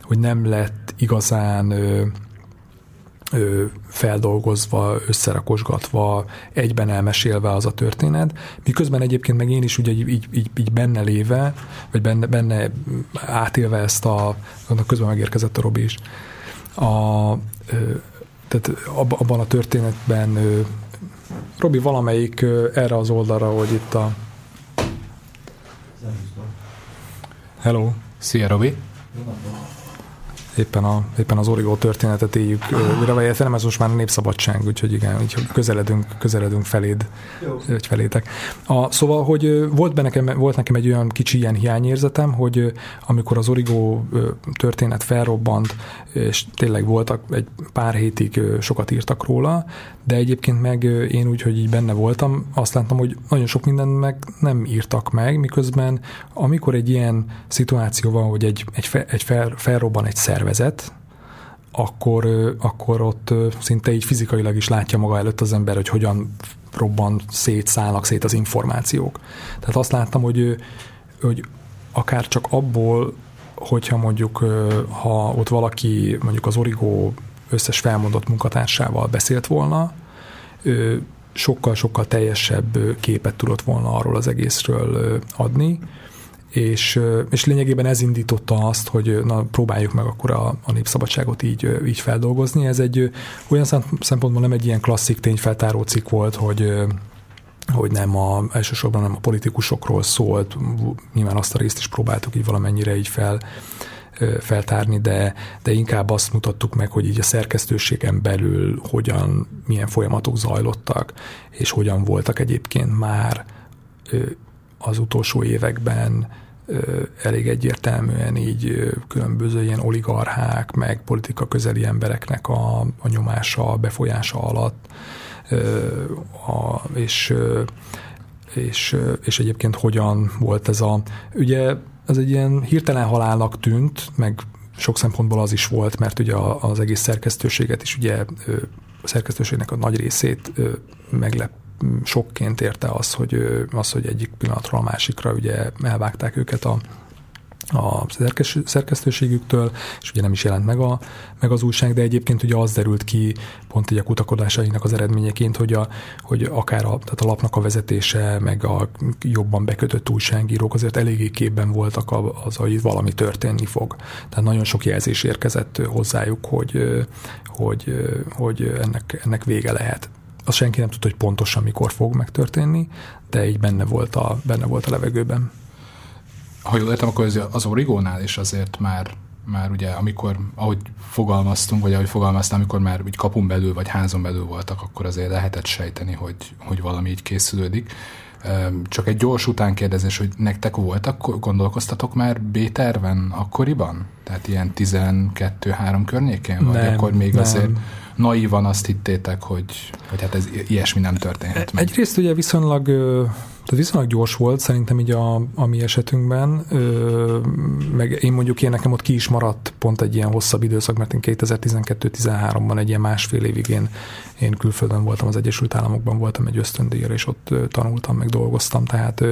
hogy nem lett igazán feldolgozva, összerakosgatva, egyben elmesélve az a történet, miközben egyébként meg én is ugye így, így, így, benne léve, vagy benne, benne átélve ezt a, közben megérkezett a Robi is, a, tehát abban a történetben Robi valamelyik erre az oldalra, hogy itt a Hello. Szia, Robi éppen, a, éppen az origó történetet éljük újra, vagy nem ez most már népszabadság, úgyhogy igen, úgyhogy közeledünk, közeledünk feléd, hogy felétek. A, szóval, hogy volt, be nekem, volt nekem egy olyan kicsi ilyen hiányérzetem, hogy amikor az origó történet felrobbant, és tényleg voltak egy pár hétig sokat írtak róla, de egyébként meg én úgy, hogy így benne voltam, azt láttam, hogy nagyon sok mindent meg nem írtak meg, miközben amikor egy ilyen szituáció van, hogy egy, egy, fe, egy fel, felrobban egy szervezet, akkor, akkor ott szinte így fizikailag is látja maga előtt az ember, hogy hogyan robban szét, szállnak szét az információk. Tehát azt láttam, hogy, hogy akár csak abból, hogyha mondjuk, ha ott valaki mondjuk az Origo összes felmondott munkatársával beszélt volna, sokkal-sokkal teljesebb képet tudott volna arról az egészről adni, és, és lényegében ez indította azt, hogy na, próbáljuk meg akkor a, a népszabadságot így, így feldolgozni. Ez egy olyan szempontból nem egy ilyen klasszik tényfeltáró cikk volt, hogy hogy nem a, elsősorban nem a politikusokról szólt, nyilván azt a részt is próbáltuk így valamennyire így fel, feltárni, de, de inkább azt mutattuk meg, hogy így a szerkesztőségen belül hogyan, milyen folyamatok zajlottak, és hogyan voltak egyébként már az utolsó években elég egyértelműen így különböző ilyen oligarchák, meg politika közeli embereknek a, a nyomása, a befolyása alatt, a, és, és, és egyébként hogyan volt ez a, ugye ez egy ilyen hirtelen halálnak tűnt, meg sok szempontból az is volt, mert ugye az egész szerkesztőséget is ugye a szerkesztőségnek a nagy részét meglep, sokként érte az, hogy, az, hogy egyik pillanatról a másikra ugye elvágták őket a, a szerkesztőségüktől, és ugye nem is jelent meg, a, meg az újság, de egyébként ugye az derült ki pont egy a kutakodásainak az eredményeként, hogy, a, hogy akár a, tehát a lapnak a vezetése, meg a jobban bekötött újságírók azért eléggé képben voltak az, hogy valami történni fog. Tehát nagyon sok jelzés érkezett hozzájuk, hogy, hogy, hogy ennek, ennek vége lehet az senki nem tudta, hogy pontosan mikor fog megtörténni, de így benne volt a, benne volt a levegőben. Ha jól értem, akkor az origónál is azért már már ugye, amikor, ahogy fogalmaztunk, vagy ahogy fogalmaztam, amikor már úgy kapun belül, vagy házon belül voltak, akkor azért lehetett sejteni, hogy, hogy valami így készülődik. Csak egy gyors utánkérdezés, hogy nektek voltak, gondolkoztatok már B-terven akkoriban? Tehát ilyen 12-3 környékén? Vagy nem, akkor még nem. azért naívan azt hittétek, hogy, hogy hát ez ilyesmi nem történhet meg. Egyrészt ugye viszonylag, tehát viszonylag gyors volt szerintem így a, a mi esetünkben, meg én mondjuk én nekem ott ki is maradt pont egy ilyen hosszabb időszak, mert én 2012-13-ban egy ilyen másfél évig én, én külföldön voltam, az Egyesült Államokban voltam egy ösztöndíjra, és ott tanultam, meg dolgoztam, tehát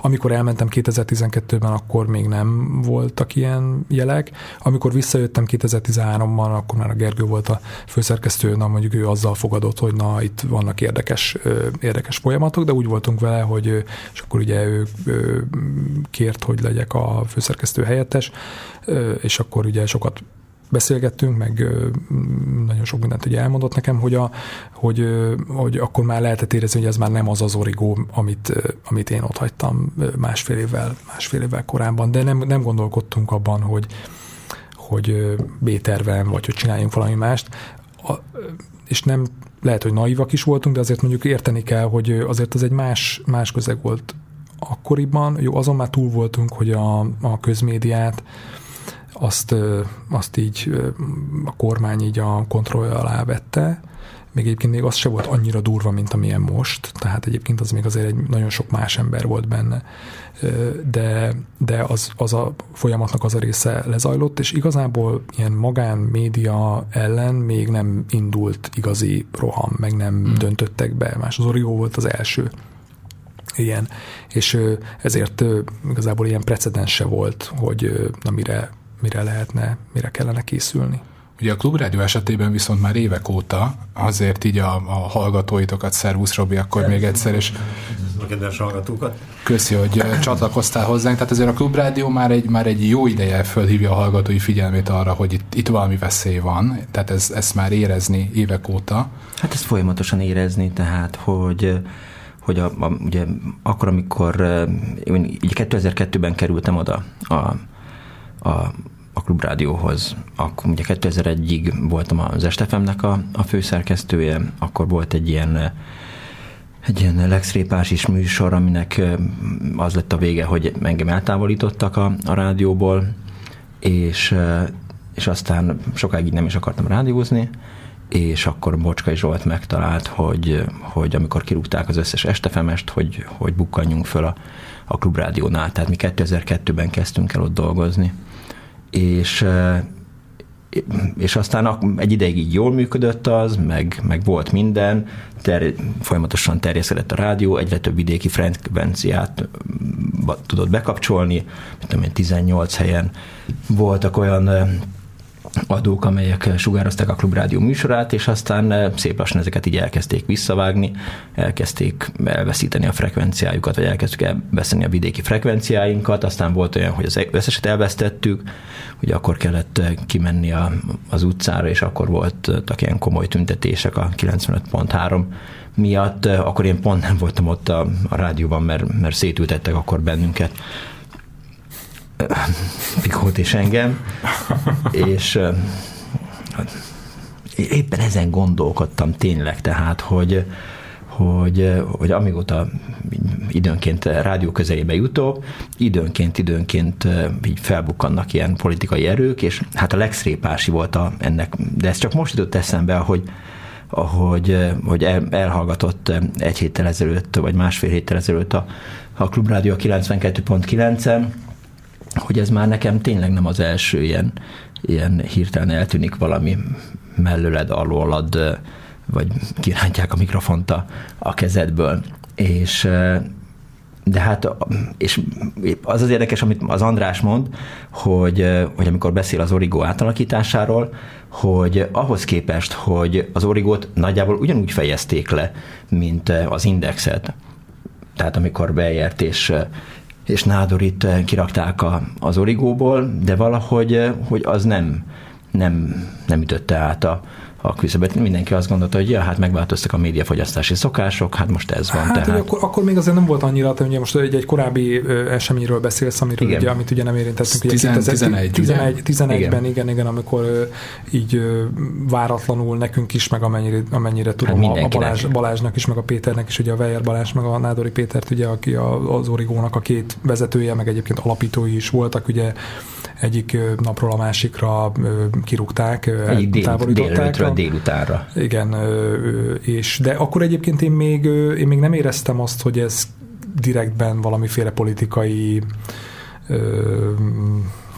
amikor elmentem 2012-ben, akkor még nem voltak ilyen jelek. Amikor visszajöttem 2013-ban, akkor már a Gergő volt a főszerkesztő, na mondjuk ő azzal fogadott, hogy na itt vannak érdekes, érdekes folyamatok, de úgy voltunk vele, hogy és akkor ugye ő, ő kért, hogy legyek a főszerkesztő helyettes, és akkor ugye sokat beszélgettünk, meg nagyon sok mindent ugye elmondott nekem, hogy, a, hogy, hogy akkor már lehetett érezni, hogy ez már nem az az origó, amit, amit én ott hagytam másfél évvel, másfél évvel korábban, de nem, nem gondolkodtunk abban, hogy, hogy B-terven, vagy hogy csináljunk valami mást, a, és nem lehet, hogy naivak is voltunk, de azért mondjuk érteni kell, hogy azért az egy más, más közeg volt akkoriban. Jó, azon már túl voltunk, hogy a, a közmédiát azt, azt így a kormány így a kontrollja alá vette, még egyébként még az se volt annyira durva, mint amilyen most, tehát egyébként az még azért egy nagyon sok más ember volt benne, de, de az, az a folyamatnak az a része lezajlott, és igazából ilyen magán média ellen még nem indult igazi roham, meg nem hmm. döntöttek be, más az Origo volt az első ilyen, és ezért igazából ilyen precedens se volt, hogy na mire, mire lehetne, mire kellene készülni. Ugye a Klubrádió esetében viszont már évek óta, azért így a, a hallgatóitokat, szervusz Robi, akkor Szervusz. még egyszer, és a kedves hallgatókat. Köszi, hogy csatlakoztál hozzánk. Tehát azért a Klubrádió már egy, már egy jó ideje fölhívja a hallgatói figyelmét arra, hogy itt, itt valami veszély van. Tehát ez, ezt már érezni évek óta. Hát ezt folyamatosan érezni, tehát hogy hogy a, a, ugye akkor, amikor én 2002-ben kerültem oda a, a, a klubrádióhoz, akkor ugye 2001-ig voltam az Estefemnek a, a főszerkesztője, akkor volt egy ilyen egy ilyen Lex Répás is műsor, aminek az lett a vége, hogy engem eltávolítottak a, a rádióból, és, és aztán sokáig így nem is akartam rádiózni, és akkor Bocskai Zsolt megtalált, hogy, hogy amikor kirúgták az összes estefemest, hogy, hogy bukkanjunk föl a, a klubrádiónál. Tehát mi 2002-ben kezdtünk el ott dolgozni. És és aztán egy ideig így jól működött az, meg, meg volt minden, ter, folyamatosan terjeszkedett a rádió, egyre több vidéki frekvenciát tudott bekapcsolni, mint tudom én, 18 helyen voltak olyan adók, amelyek sugározták a Klubrádió műsorát, és aztán eh, szép lassan ezeket így elkezdték visszavágni, elkezdték elveszíteni a frekvenciájukat, vagy elkezdtük elveszíteni a vidéki frekvenciáinkat, aztán volt olyan, hogy az összeset elvesztettük, hogy akkor kellett eh, kimenni a, az utcára, és akkor voltak ilyen komoly tüntetések a 95.3 miatt, eh, akkor én pont nem voltam ott a, a rádióban, mert, mert szétültettek akkor bennünket Pikót és engem, és éppen ezen gondolkodtam tényleg, tehát, hogy, hogy, hogy amióta időnként rádió közelébe jutó, időnként, időnként így felbukkannak ilyen politikai erők, és hát a Lex Répási volt a, ennek, de ez csak most jutott eszembe, hogy ahogy hogy el, elhallgatott egy héttel ezelőtt, vagy másfél héttel ezelőtt a, a Klubrádió 92.9-en, hogy ez már nekem tényleg nem az első ilyen, ilyen hirtelen eltűnik valami mellőled, alólad, vagy kirántják a mikrofont a, a kezedből. És de hát, és az az érdekes, amit az András mond, hogy, hogy amikor beszél az origó átalakításáról, hogy ahhoz képest, hogy az origót nagyjából ugyanúgy fejezték le, mint az indexet, tehát amikor beért és és Nádorit eh, kirakták a, az origóból, de valahogy eh, hogy az nem, nem, nem ütötte át a, a küszöbet. Mindenki azt gondolta, hogy ja, hát megváltoztak a médiafogyasztási szokások, hát most ez van. Hát, tehát. Akkor, akkor, még azért nem volt annyira, te ugye most egy, egy korábbi eseményről beszélsz, amiről igen. ugye, amit ugye nem érintettünk. Ugye 11, 11, 11, ben igen, igen, amikor így váratlanul nekünk is, meg amennyire, amennyire hát tudom, hát a Balázs, Balázsnak is, meg a Péternek is, ugye a Weyer Balázs, meg a Nádori Pétert, ugye, aki az Origónak a két vezetője, meg egyébként alapítói is voltak, ugye egyik napról a másikra kirúgták, Egyik dél, délelőttről délutánra. Igen, és de akkor egyébként én még, én még nem éreztem azt, hogy ez direktben valamiféle politikai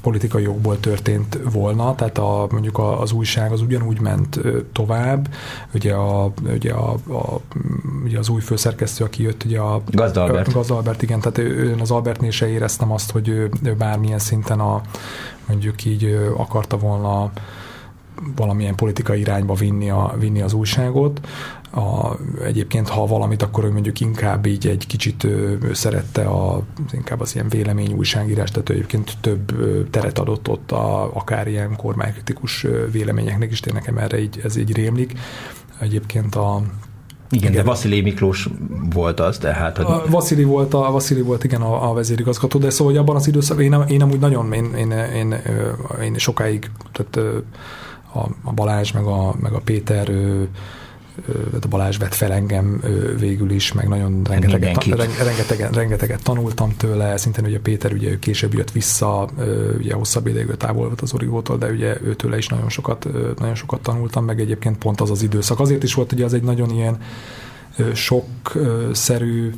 politikai jogból történt volna, tehát a, mondjuk az újság az ugyanúgy ment tovább, ugye, a, ugye, a, a, ugye az új főszerkesztő, aki jött, ugye a Gazda Albert. Gazda Albert, igen, tehát ő, az Albertnél se éreztem azt, hogy ő, ő bármilyen szinten a, mondjuk így akarta volna valamilyen politikai irányba vinni, a, vinni az újságot. A, egyébként, ha valamit, akkor ő mondjuk inkább így egy kicsit ő, ő szerette a, inkább az ilyen vélemény újságírás, tehát ő egyébként több teret adott ott a, akár ilyen kormánykritikus véleményeknek is, tényleg nekem erre így, ez így rémlik. Egyébként a, igen, igen, de Vasili Miklós volt az, tehát... Hogy... A Vasili volt, a, Vasili volt igen a, a vezérigazgató, de szóval hogy abban az időszakban én, én amúgy nagyon, én, én, én, én sokáig, tehát a, a Balázs meg a, meg a Péter ő, Balázs vett fel engem végül is, meg nagyon rengeteget, rengeteget, rengeteget tanultam tőle, szintén ugye Péter ugye ő később jött vissza, ugye hosszabb ideig távol volt az Origótól, de ugye őtőle is nagyon sokat, nagyon sokat tanultam, meg egyébként pont az az időszak. Azért is volt, hogy az egy nagyon ilyen sok-szerű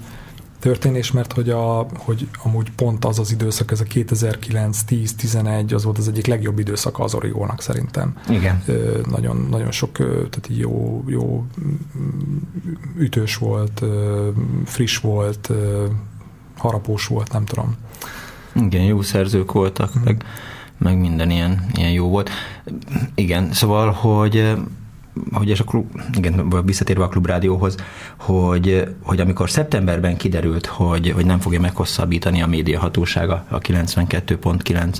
történés, mert hogy, a, hogy amúgy pont az az időszak, ez a 2009-10-11, az volt az egyik legjobb időszaka az Origónak szerintem. Igen. Nagyon, nagyon sok, tehát jó, jó ütős volt, friss volt, harapós volt, nem tudom. Igen, jó szerzők voltak, hmm. meg, meg minden ilyen, ilyen jó volt. Igen, szóval, hogy hogy és a klub, igen, visszatérve a klubrádióhoz, hogy, hogy amikor szeptemberben kiderült, hogy, hogy nem fogja meghosszabbítani a médiahatósága a 92.9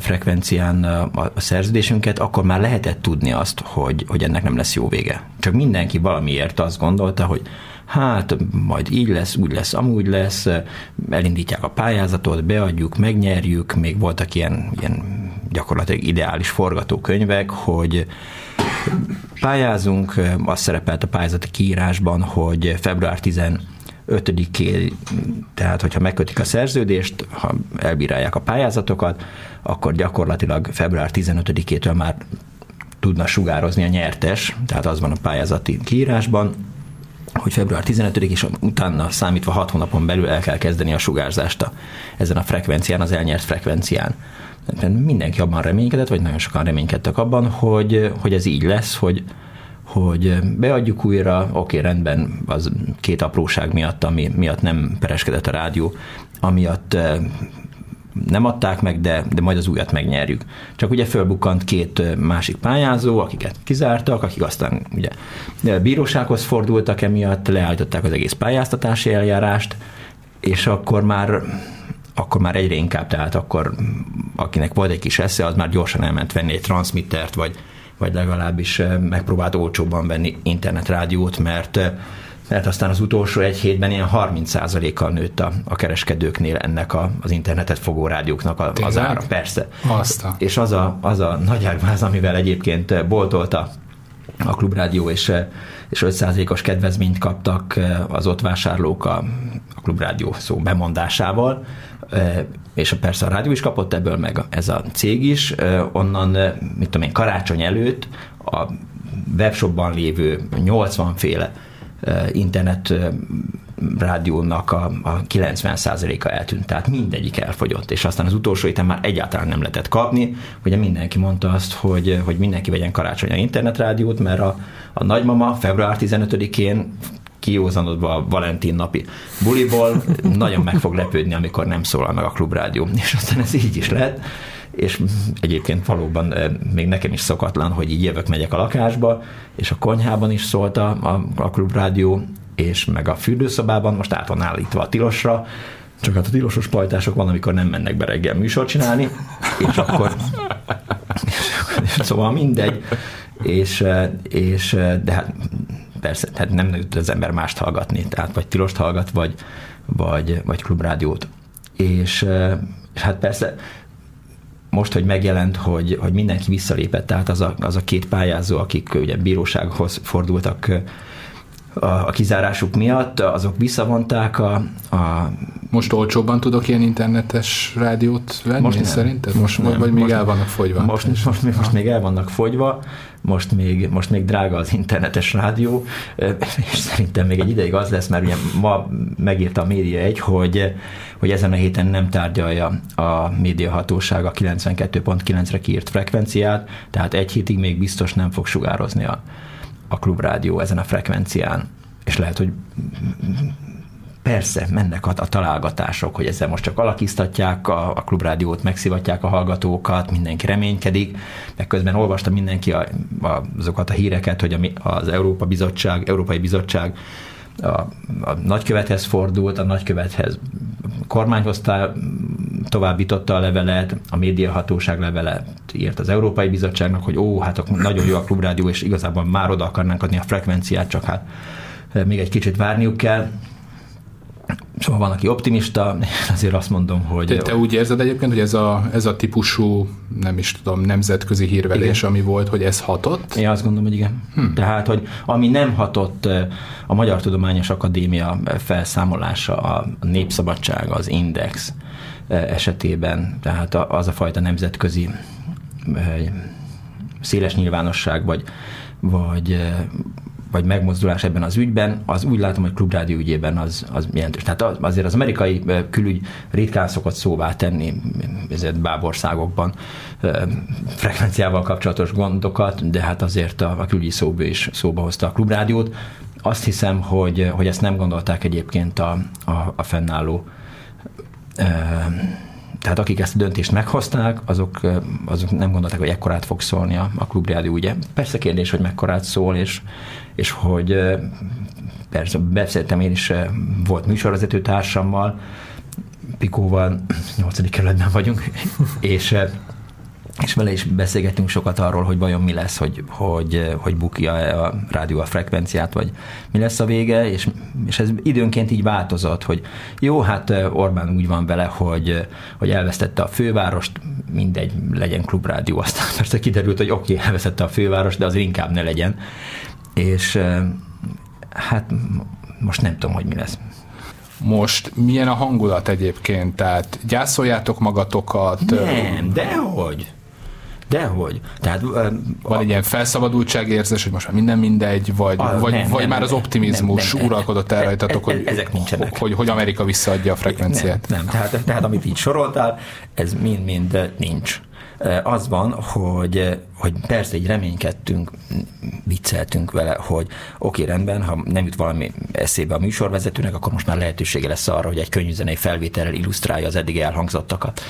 frekvencián a, szerződésünket, akkor már lehetett tudni azt, hogy, hogy ennek nem lesz jó vége. Csak mindenki valamiért azt gondolta, hogy hát majd így lesz, úgy lesz, amúgy lesz, elindítják a pályázatot, beadjuk, megnyerjük, még voltak ilyen, ilyen gyakorlatilag ideális forgatókönyvek, hogy Pályázunk, az szerepelt a pályázati kiírásban, hogy február 15 tehát hogyha megkötik a szerződést, ha elbírálják a pályázatokat, akkor gyakorlatilag február 15-től már tudna sugározni a nyertes, tehát az van a pályázati kiírásban, hogy február 15 és utána számítva 6 hónapon belül el kell kezdeni a sugárzást a, ezen a frekvencián, az elnyert frekvencián. Mindenki abban reménykedett, vagy nagyon sokan reménykedtek abban, hogy, hogy ez így lesz, hogy, hogy beadjuk újra, oké, rendben, az két apróság miatt, ami miatt nem pereskedett a rádió, amiatt nem adták meg, de, de majd az újat megnyerjük. Csak ugye fölbukkant két másik pályázó, akiket kizártak, akik aztán ugye bírósághoz fordultak emiatt, leállították az egész pályáztatási eljárást, és akkor már akkor már egyre inkább, tehát akkor akinek volt egy kis esze, az már gyorsan elment venni egy transmittert, vagy, vagy legalábbis megpróbált olcsóbban venni internetrádiót, mert eh, mert aztán az utolsó egy hétben ilyen 30%-kal nőtt a, a kereskedőknél ennek a, az internetet fogó rádióknak a, az ára. Persze. Aztán. És az a, az a nagy árváz, amivel egyébként eh, boltolta a klubrádió, és, és 5%-os kedvezményt kaptak az ott vásárlók a, a klubrádió szó bemondásával, és persze a rádió is kapott ebből, meg ez a cég is, onnan, mit tudom én, karácsony előtt a webshopban lévő 80 féle internet rádiónak a, a 90%-a eltűnt, tehát mindegyik elfogyott, és aztán az utolsó héten már egyáltalán nem lehetett kapni, ugye mindenki mondta azt, hogy, hogy mindenki vegyen karácsony a internetrádiót, mert a, a nagymama február 15-én kiózanodva a Valentin napi buliból, nagyon meg fog lepődni, amikor nem szólal meg a klubrádió. És aztán ez így is lett, és egyébként valóban eh, még nekem is szokatlan, hogy így jövök, megyek a lakásba, és a konyhában is szólt a, a, klubrádió, és meg a fürdőszobában, most át van állítva a tilosra, csak hát a tilosos pajtások van, amikor nem mennek be reggel műsort csinálni, és akkor [laughs] szóval mindegy, és, eh, és eh, de hát persze, tehát nem tud az ember mást hallgatni, tehát vagy tilost hallgat, vagy, vagy, vagy klubrádiót. És, és hát persze most, hogy megjelent, hogy, hogy mindenki visszalépett, tehát az a, az a két pályázó, akik ugye bírósághoz fordultak a, a kizárásuk miatt, azok visszavonták a, a... Most olcsóbban tudok ilyen internetes rádiót venni most nem. szerinted? Most, most nem. Vagy még most, el vannak fogyva? Most, most, most, most még el vannak fogyva, most még, most még drága az internetes rádió, és szerintem még egy ideig az lesz, mert ugye ma megírta a média egy, hogy, hogy ezen a héten nem tárgyalja a médiahatóság a 92.9-re kiírt frekvenciát, tehát egy hétig még biztos nem fog sugározni a, a klubrádió ezen a frekvencián, és lehet, hogy persze, mennek a, a találgatások, hogy ezzel most csak alakíztatják a, a klubrádiót, megszivatják a hallgatókat, mindenki reménykedik, de közben olvasta mindenki a, a, azokat a híreket, hogy a, az Európa Bizottság, Európai Bizottság a, a nagykövethez fordult, a nagykövethez kormányhoz továbbította a levelet, a médiahatóság levelet írt az Európai Bizottságnak, hogy ó, hát nagyon jó a klubrádió, és igazából már oda akarnánk adni a frekvenciát, csak hát még egy kicsit várniuk kell Szóval van, aki optimista, [laughs] azért azt mondom, hogy... Te, te úgy érzed egyébként, hogy ez a, ez a típusú, nem is tudom, nemzetközi hírvelés, igen. ami volt, hogy ez hatott? Én azt gondolom, hogy igen. Hm. Tehát, hogy ami nem hatott a Magyar Tudományos Akadémia felszámolása, a Népszabadság, az Index esetében, tehát az a fajta nemzetközi széles nyilvánosság, vagy, vagy vagy megmozdulás ebben az ügyben, az úgy látom, hogy klubrádió ügyében az, az jelentős. Tehát azért az amerikai külügy ritkán szokott szóvá tenni ezért bábországokban frekvenciával kapcsolatos gondokat, de hát azért a, a külügyi szóba is szóba hozta a klubrádiót. Azt hiszem, hogy, hogy ezt nem gondolták egyébként a, a, a fennálló tehát akik ezt a döntést meghozták, azok, azok nem gondolták, hogy ekkorát fog szólni a, a klubrádió, ugye. Persze kérdés, hogy mekkorát szól, és, és hogy persze beszéltem én is, volt műsorvezető társammal, Pikóval, 8. kerületben vagyunk, és és vele is beszélgettünk sokat arról, hogy vajon mi lesz, hogy, hogy, hogy bukja a rádió a frekvenciát, vagy mi lesz a vége, és, és ez időnként így változott, hogy jó, hát Orbán úgy van vele, hogy, hogy elvesztette a fővárost, mindegy, legyen klubrádió, aztán [laughs] persze kiderült, hogy oké, okay, elvesztette a fővárost, de az inkább ne legyen. És hát most nem tudom, hogy mi lesz. Most milyen a hangulat egyébként? Tehát gyászoljátok magatokat? Nem, dehogy. Dehogy. Tehát, Van egy ilyen felszabadultságérzés, hogy most már minden mindegy, vagy, a, vagy, nem, vagy nem, már az optimizmus nem, nem, uralkodott el rajtatok, hogy, ezek nincsenek. Hogy, hogy Amerika visszaadja a frekvenciát? Nem, nem. Tehát, tehát amit így soroltál, ez mind-mind nincs az van, hogy, hogy persze így reménykedtünk, vicceltünk vele, hogy oké, rendben, ha nem jut valami eszébe a műsorvezetőnek, akkor most már lehetősége lesz arra, hogy egy könnyűzenei felvétellel illusztrálja az eddig elhangzottakat,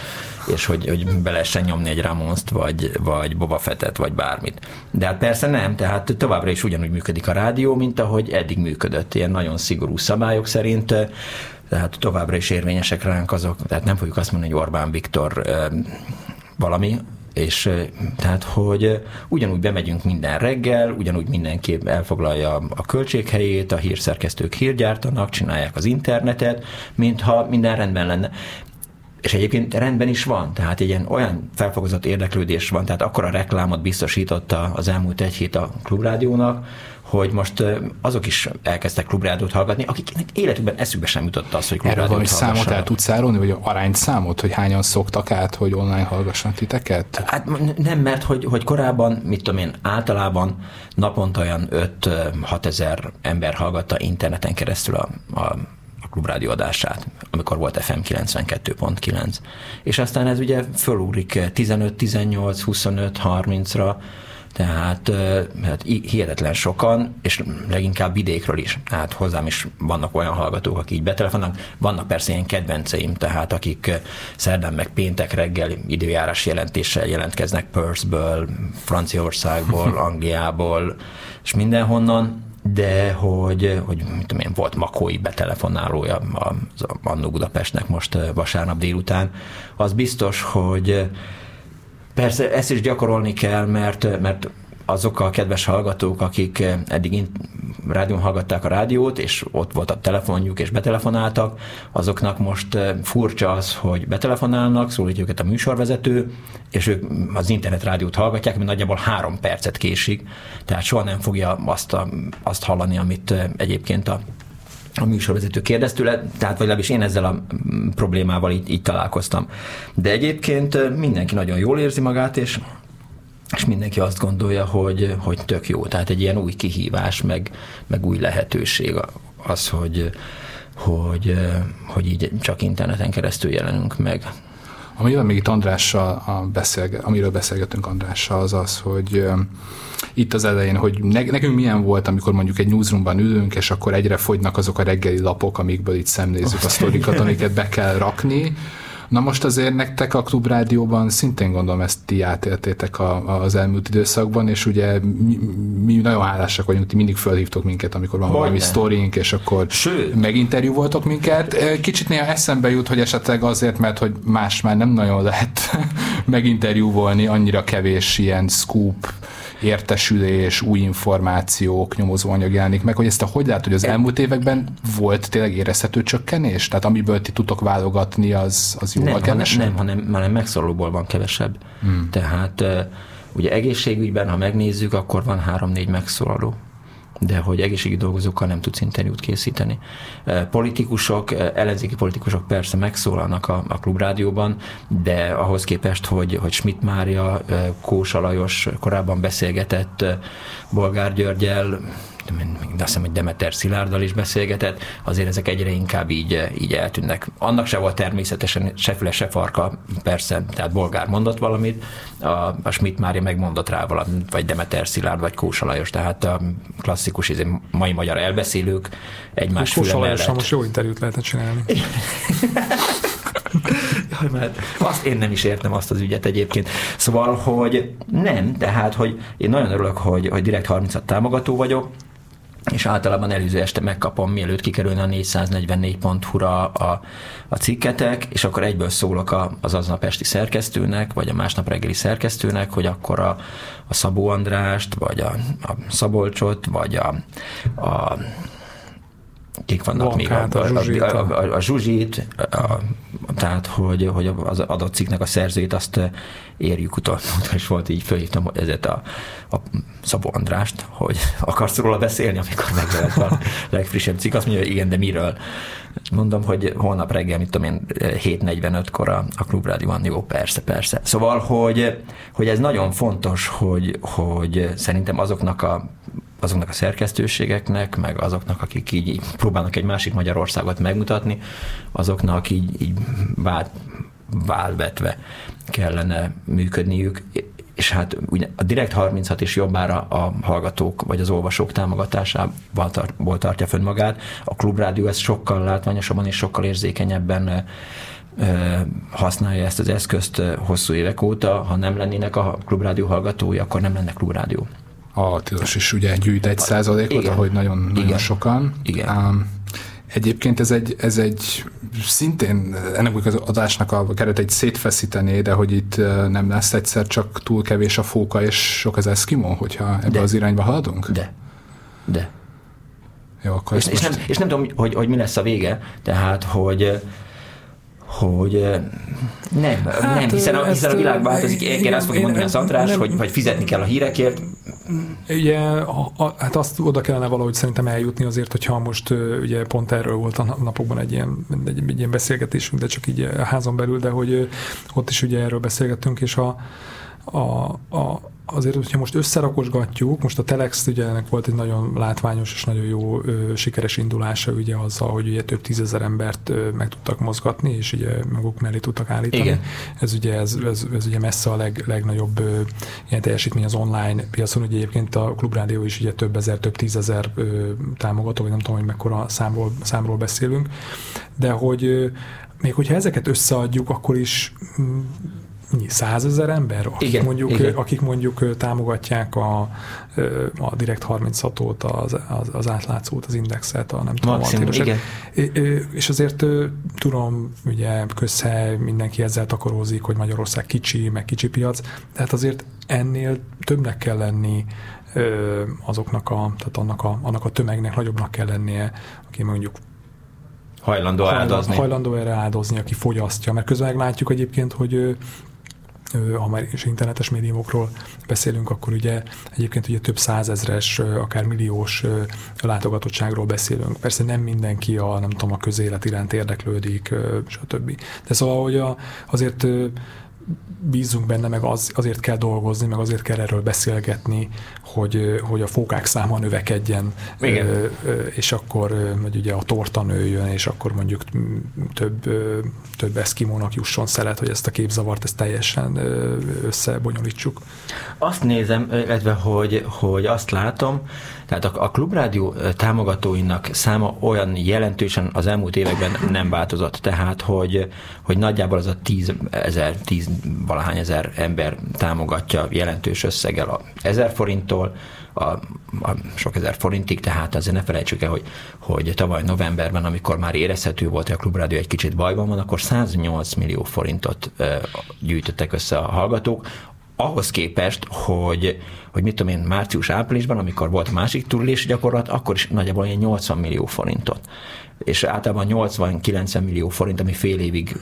és hogy, hogy be lehessen nyomni egy Ramonszt, vagy, vagy Boba Fettet, vagy bármit. De hát persze nem, tehát továbbra is ugyanúgy működik a rádió, mint ahogy eddig működött, ilyen nagyon szigorú szabályok szerint, tehát továbbra is érvényesek ránk azok, tehát nem fogjuk azt mondani, hogy Orbán Viktor valami, és tehát, hogy ugyanúgy bemegyünk minden reggel, ugyanúgy mindenki elfoglalja a költséghelyét, a hírszerkesztők hírgyártanak, csinálják az internetet, mintha minden rendben lenne. És egyébként rendben is van, tehát egy ilyen olyan felfogozott érdeklődés van, tehát akkor a reklámot biztosította az elmúlt egy hét a klubrádiónak, hogy most azok is elkezdtek klubrádiót hallgatni, akiknek életükben eszükbe sem jutott az, hogy klubrádiót Erről számot el tudsz szárolni, vagy arányt számot, hogy hányan szoktak át, hogy online hallgassanak titeket? Hát nem, mert hogy, hogy korábban, mit tudom én, általában naponta olyan 5-6 ezer ember hallgatta interneten keresztül a, a a klubrádió adását, amikor volt FM 92.9. És aztán ez ugye fölúrik 15, 18, 25, 30-ra, tehát hát hihetetlen sokan, és leginkább vidékről is. Tehát hozzám is vannak olyan hallgatók, akik így betelefonálnak. Vannak persze ilyen kedvenceim, tehát akik szerdán meg péntek reggel időjárás jelentéssel jelentkeznek Perthből, Franciaországból, [laughs] Angliából, és mindenhonnan, de hogy, hogy mit tudom én, volt Makói betelefonálója az Annó Budapestnek most vasárnap délután, az biztos, hogy Persze ezt is gyakorolni kell, mert, mert azok a kedves hallgatók, akik eddig rádión hallgatták a rádiót, és ott volt a telefonjuk, és betelefonáltak, azoknak most furcsa az, hogy betelefonálnak, szólítja őket a műsorvezető, és ők az internetrádiót hallgatják, ami nagyjából három percet késik, tehát soha nem fogja azt, a, azt hallani, amit egyébként a a műsorvezető kérdez tőle, tehát vagy legalábbis én ezzel a problémával így, így találkoztam. De egyébként mindenki nagyon jól érzi magát, és és mindenki azt gondolja, hogy, hogy tök jó. Tehát egy ilyen új kihívás, meg, meg új lehetőség az, hogy, hogy, hogy így csak interneten keresztül jelenünk meg. Amivel még itt Andrással a beszélge, amiről beszélgetünk Andrással, az az, hogy itt az elején, hogy ne, nekünk milyen volt, amikor mondjuk egy newsroomban ülünk, és akkor egyre fogynak azok a reggeli lapok, amikből itt szemlézzük a sztorikat, amiket be kell rakni, Na most azért nektek a Klubrádióban szintén gondolom ezt ti átéltétek a, az elmúlt időszakban, és ugye mi, mi nagyon hálásak vagyunk, ti mindig felhívtok minket, amikor van Hogy valami sztorink, és akkor Sőt. meginterjú voltok minket. Kicsit néha eszembe jut, hogy esetleg azért, mert hogy más már nem nagyon lehet [laughs] meginterjúvolni, annyira kevés ilyen scoop értesülés, új információk, nyomozóanyag jelenik meg, hogy ezt a hogy lehet, hogy az elmúlt években volt tényleg érezhető csökkenés? Tehát amiből ti tudtok válogatni, az, az jóval nem, kevesebb? Nem, hanem, hanem megszorulóból van kevesebb. Hmm. Tehát ugye egészségügyben, ha megnézzük, akkor van három-négy megszólaló de hogy egészségügyi dolgozókkal nem tudsz interjút készíteni. Politikusok, ellenzéki politikusok persze megszólalnak a, a klubrádióban, de ahhoz képest, hogy, hogy Schmidt Mária, Kósa Lajos korábban beszélgetett Bolgár Györgyel, de azt hiszem, hogy Demeter Szilárddal is beszélgetett, azért ezek egyre inkább így, így eltűnnek. Annak se volt természetesen se füle, se farka, persze, tehát Bolgár mondott valamit, a, a Schmidt Mária megmondott rá valamit, vagy Demeter Szilárd, vagy Kósa Lajos, tehát a klasszikus izé, mai magyar elbeszélők egymás füle Kósa mellett. most jó interjút lehetne csinálni. [laughs] Jaj, mert azt én nem is értem azt az ügyet egyébként. Szóval, hogy nem, tehát, hogy én nagyon örülök, hogy, hogy direkt 36 támogató vagyok, és általában előző este megkapom, mielőtt kikerülne a 444.hu-ra a, a cikketek, és akkor egyből szólok a, az aznap esti szerkesztőnek, vagy a másnap reggeli szerkesztőnek, hogy akkor a, a Szabó Andrást, vagy a, a Szabolcsot, vagy a, a kik vannak még, a, a, a, a, a, a Zsuzsit, a, tehát hogy, hogy az adott cikknek a szerzőjét azt érjük utol, [laughs] és volt így fölhívtam ezért a, a Szabó Andrást, hogy [laughs] akarsz róla beszélni, amikor megjelent a [laughs] legfrissebb cikk, azt mondja, hogy igen, de miről? Mondom, hogy holnap reggel, mit tudom én, 7.45-kor a, a klubrádióban, jó, persze, persze. Szóval, hogy, hogy ez nagyon fontos, hogy, hogy szerintem azoknak a azoknak a szerkesztőségeknek, meg azoknak, akik így próbálnak egy másik Magyarországot megmutatni, azoknak így, így vált, válvetve kellene működniük, és hát ugye a Direkt 36 is jobbára a hallgatók vagy az olvasók támogatásával tart, tartja fönn magát. A klubrádió ezt sokkal látványosabban és sokkal érzékenyebben használja ezt az eszközt hosszú évek óta. Ha nem lennének a klubrádió hallgatói, akkor nem lenne klubrádió. A Tilos is ugye gyűjt egy százalékot, Igen. ahogy nagyon, nagyon Igen. sokan. Igen. Um, Egyébként ez egy, ez egy szintén ennek az adásnak a keret egy szétfeszítené, de hogy itt nem lesz egyszer csak túl kevés a fóka és sok az eszkimó, hogyha ebbe de. az irányba haladunk? De. De. Jó, akkor és, és, nem, és nem tudom, hogy, hogy mi lesz a vége, tehát, hogy hogy nem, hát, nem, hiszen a, hiszen a világ változik. Én azt fogom mondani a Szantrás, hogy, hogy fizetni kell a hírekért. Ugye, a, a, hát azt oda kellene valahogy szerintem eljutni azért, hogyha most ugye pont erről volt a napokban egy ilyen, egy, egy ilyen beszélgetésünk, de csak így a házon belül, de hogy ott is ugye erről beszélgettünk, és a, a, a azért, hogyha most összerakosgatjuk, most a Telex ugye ennek volt egy nagyon látványos és nagyon jó ö, sikeres indulása ugye azzal, hogy ugye több tízezer embert ö, meg tudtak mozgatni, és ugye maguk mellé tudtak állítani. Igen. Ez ugye, ez, ez, ez ugye messze a leg, legnagyobb ö, ilyen teljesítmény az online piacon, ugye egyébként a Klubrádió is ugye több ezer, több tízezer ö, támogató, vagy nem tudom, hogy mekkora számról, számról beszélünk, de hogy ö, még hogyha ezeket összeadjuk, akkor is százezer ember, akik igen, mondjuk, igen. akik mondjuk támogatják a, a Direkt 36-ot, az, az, az átlátszót, az indexet, a nem tudom, Maximum, igen. És azért tudom, ugye közhely, mindenki ezzel takarózik, hogy Magyarország kicsi, meg kicsi piac, tehát azért ennél többnek kell lenni azoknak a, tehát annak a, annak a tömegnek nagyobbnak kell lennie, aki mondjuk hajlandó, hajlandó áldozni. Hajlandó erre áldozni, aki fogyasztja. Mert közben meglátjuk egyébként, hogy ha már is internetes médiumokról beszélünk, akkor ugye egyébként ugye több százezres, akár milliós látogatottságról beszélünk. Persze nem mindenki a, nem tudom, a közélet iránt érdeklődik, stb. De szóval, hogy a, azért bízunk benne, meg az, azért kell dolgozni, meg azért kell erről beszélgetni, hogy, hogy a fókák száma növekedjen, Igen. és akkor hogy ugye a torta nőjön, és akkor mondjuk több, több eszkimónak jusson szelet, hogy ezt a képzavart ezt teljesen összebonyolítsuk. Azt nézem, illetve hogy, hogy azt látom, tehát a, a klubrádió támogatóinak száma olyan jelentősen az elmúlt években nem változott. Tehát, hogy, hogy nagyjából az a 10 ezer, 10 valahány ezer ember támogatja jelentős összeggel a 1000 forinttól, a, a sok ezer forintig, tehát azért ne felejtsük el, hogy, hogy tavaly novemberben, amikor már érezhető volt, hogy a klubrádió egy kicsit bajban van, akkor 108 millió forintot gyűjtöttek össze a hallgatók, ahhoz képest, hogy, hogy mit tudom én, március-áprilisban, amikor volt a másik túlélés gyakorlat, akkor is nagyjából ilyen 80 millió forintot. És általában 80-90 millió forint, ami fél évig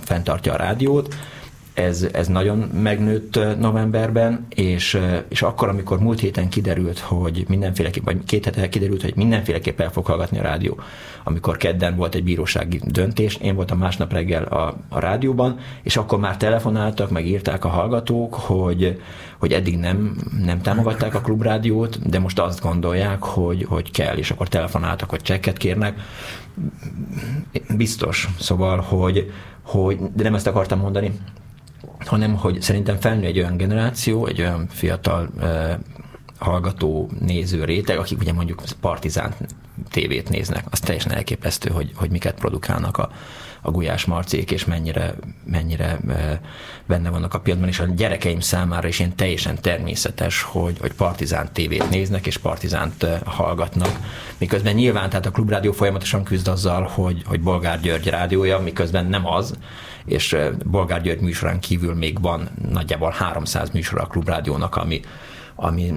fenntartja a rádiót, ez, ez nagyon megnőtt novemberben, és, és akkor, amikor múlt héten kiderült, hogy mindenféleképp, vagy két hete kiderült, hogy mindenféleképp el fog hallgatni a rádió, amikor kedden volt egy bírósági döntés, én voltam másnap reggel a, a rádióban, és akkor már telefonáltak, meg írták a hallgatók, hogy, hogy eddig nem, nem támogatták a klubrádiót, de most azt gondolják, hogy, hogy kell, és akkor telefonáltak, hogy csekket kérnek. Biztos, szóval, hogy, hogy de nem ezt akartam mondani, hanem hogy szerintem felnő egy olyan generáció, egy olyan fiatal hallgató, néző réteg, akik ugye mondjuk partizán tévét néznek, az teljesen elképesztő, hogy, hogy miket produkálnak a, a Gulyás Marcék, és mennyire, mennyire benne vannak a piacban, és a gyerekeim számára is ilyen teljesen természetes, hogy, hogy partizán tévét néznek, és partizánt hallgatnak. Miközben nyilván, tehát a klubrádió folyamatosan küzd azzal, hogy, hogy Bolgár György rádiója, miközben nem az, és Bolgár György műsorán kívül még van nagyjából 300 műsor a Klubrádiónak, ami, ami,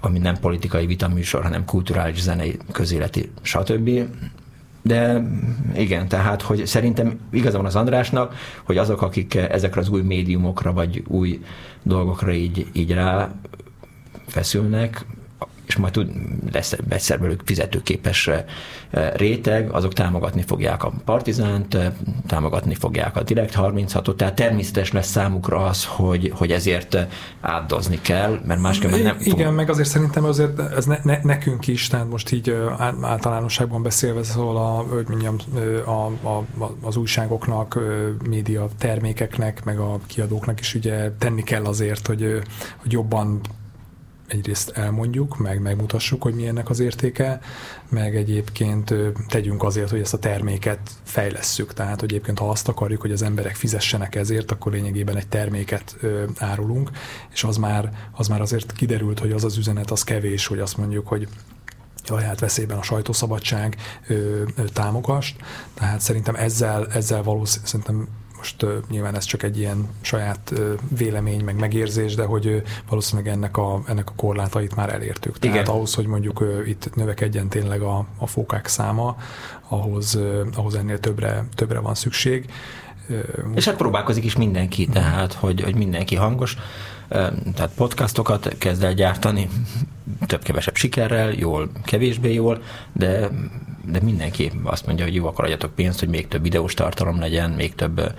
ami nem politikai vita műsor, hanem kulturális, zenei, közéleti, stb. De igen, tehát, hogy szerintem igaza van az Andrásnak, hogy azok, akik ezekre az új médiumokra, vagy új dolgokra így, így rá feszülnek, és majd tud, lesz egyszer belőlük fizetőképes eh, réteg, azok támogatni fogják a Partizánt, eh, támogatni fogják a Direkt 36-ot, tehát természetes lesz számukra az, hogy, hogy ezért eh, átdozni kell, mert másképpen nem... Igen, fog... meg azért szerintem azért ez ne, ne, nekünk is, tehát most így általánosságban beszélve, szóval a, hogy mondjam, a, a, az újságoknak, média termékeknek, meg a kiadóknak is ugye tenni kell azért, hogy, hogy jobban egyrészt elmondjuk, meg megmutassuk, hogy milyennek az értéke, meg egyébként tegyünk azért, hogy ezt a terméket fejlesszük. Tehát, hogy egyébként ha azt akarjuk, hogy az emberek fizessenek ezért, akkor lényegében egy terméket árulunk, és az már, az már azért kiderült, hogy az az üzenet az kevés, hogy azt mondjuk, hogy jaj, hát veszélyben a sajtószabadság ö, ö, támogast. Tehát szerintem ezzel, ezzel valószínűleg szerintem most uh, nyilván ez csak egy ilyen saját uh, vélemény, meg megérzés, de hogy uh, valószínűleg ennek a, ennek a korlátait már elértük. Igen. Tehát ahhoz, hogy mondjuk uh, itt növekedjen tényleg a, a fókák száma, ahhoz, uh, ahhoz ennél többre, többre van szükség. Uh, És hát próbálkozik is mindenki, tehát hogy, hogy mindenki hangos tehát podcastokat kezd el gyártani, több-kevesebb sikerrel, jól, kevésbé jól, de, de mindenki azt mondja, hogy jó, akkor adjatok pénzt, hogy még több videós tartalom legyen, még több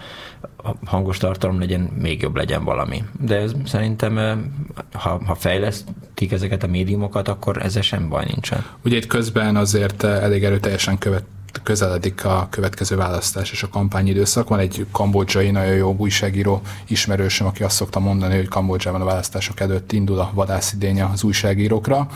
hangos tartalom legyen, még jobb legyen valami. De ez szerintem, ha, ha fejlesztik ezeket a médiumokat, akkor ezzel sem baj nincsen. Ugye itt közben azért elég erőteljesen követ, közeledik a következő választás és a kampányidőszak. Van egy kambodzsai nagyon jó újságíró ismerősöm, aki azt szokta mondani, hogy Kambodzsában a választások előtt indul a vadászidénye az újságírókra.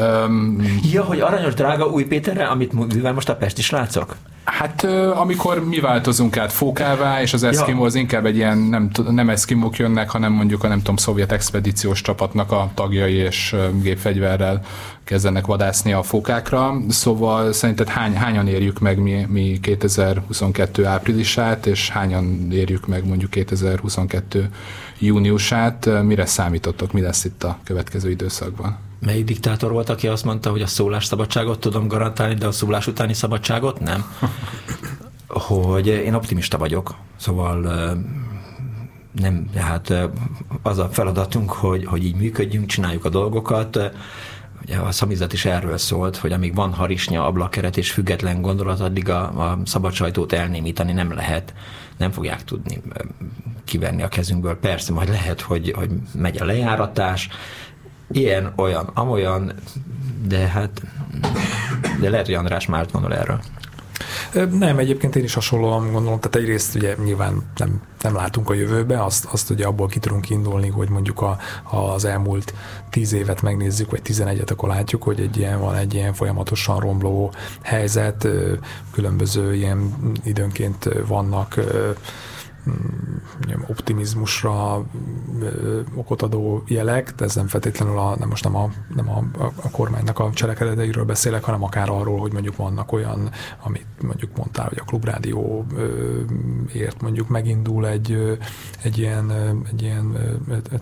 Um, ja, hogy aranyos drága új Péterre, amit mivel most a Pest is látszok? Hát amikor mi változunk át fókává, és az eszkimó az inkább egy ilyen, nem, nem eszkimók jönnek, hanem mondjuk a nem tudom, szovjet expedíciós csapatnak a tagjai és gépfegyverrel kezdenek vadászni a fókákra. Szóval szerinted hány, hányan érjük meg mi, mi 2022 áprilisát, és hányan érjük meg mondjuk 2022 júniusát? Mire számítottok, mi lesz itt a következő időszakban? Melyik diktátor volt, aki azt mondta, hogy a szólásszabadságot tudom garantálni, de a szólás utáni szabadságot nem? [laughs] hogy én optimista vagyok, szóval nem, hát az a feladatunk, hogy, hogy így működjünk, csináljuk a dolgokat, Ugye a szamizdat is erről szólt, hogy amíg van harisnya, ablakeret és független gondolat, addig a, a szabad sajtót elnémítani nem lehet. Nem fogják tudni kivenni a kezünkből. Persze, majd lehet, hogy, hogy megy a lejáratás, ilyen, olyan, amolyan, de hát de lehet, hogy András már gondol erről. Nem, egyébként én is hasonlóan gondolom, tehát egyrészt ugye nyilván nem, nem látunk a jövőbe, azt, azt ugye abból ki tudunk indulni, hogy mondjuk a, ha az elmúlt tíz évet megnézzük, vagy tizenegyet, akkor látjuk, hogy egy ilyen, van egy ilyen folyamatosan romló helyzet, különböző ilyen időnként vannak optimizmusra okot adó jelek, de ez nem feltétlenül a, nem most nem a, nem a, a kormánynak a cselekedeteiről beszélek, hanem akár arról, hogy mondjuk vannak olyan, amit mondjuk mondtál, hogy a klubrádió ért mondjuk megindul egy, egy ilyen, egy ilyen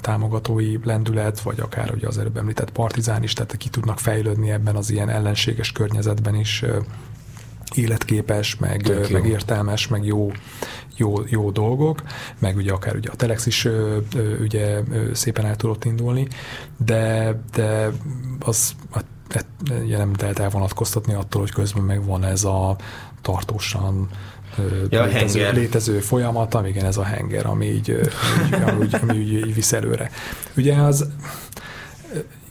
támogatói lendület, vagy akár ugye az előbb említett partizán is, tehát ki tudnak fejlődni ebben az ilyen ellenséges környezetben is életképes, meg, meg értelmes, meg jó, jó, jó dolgok, meg ugye akár ugye a Telex is ugye szépen el tudott indulni, de, de az ugye nem lehet elvonatkoztatni attól, hogy közben meg van ez a tartósan ja, létező, létező folyamat, igen, ez a henger, ami így, ami, ami, ami, ami így, így visz előre. Ugye az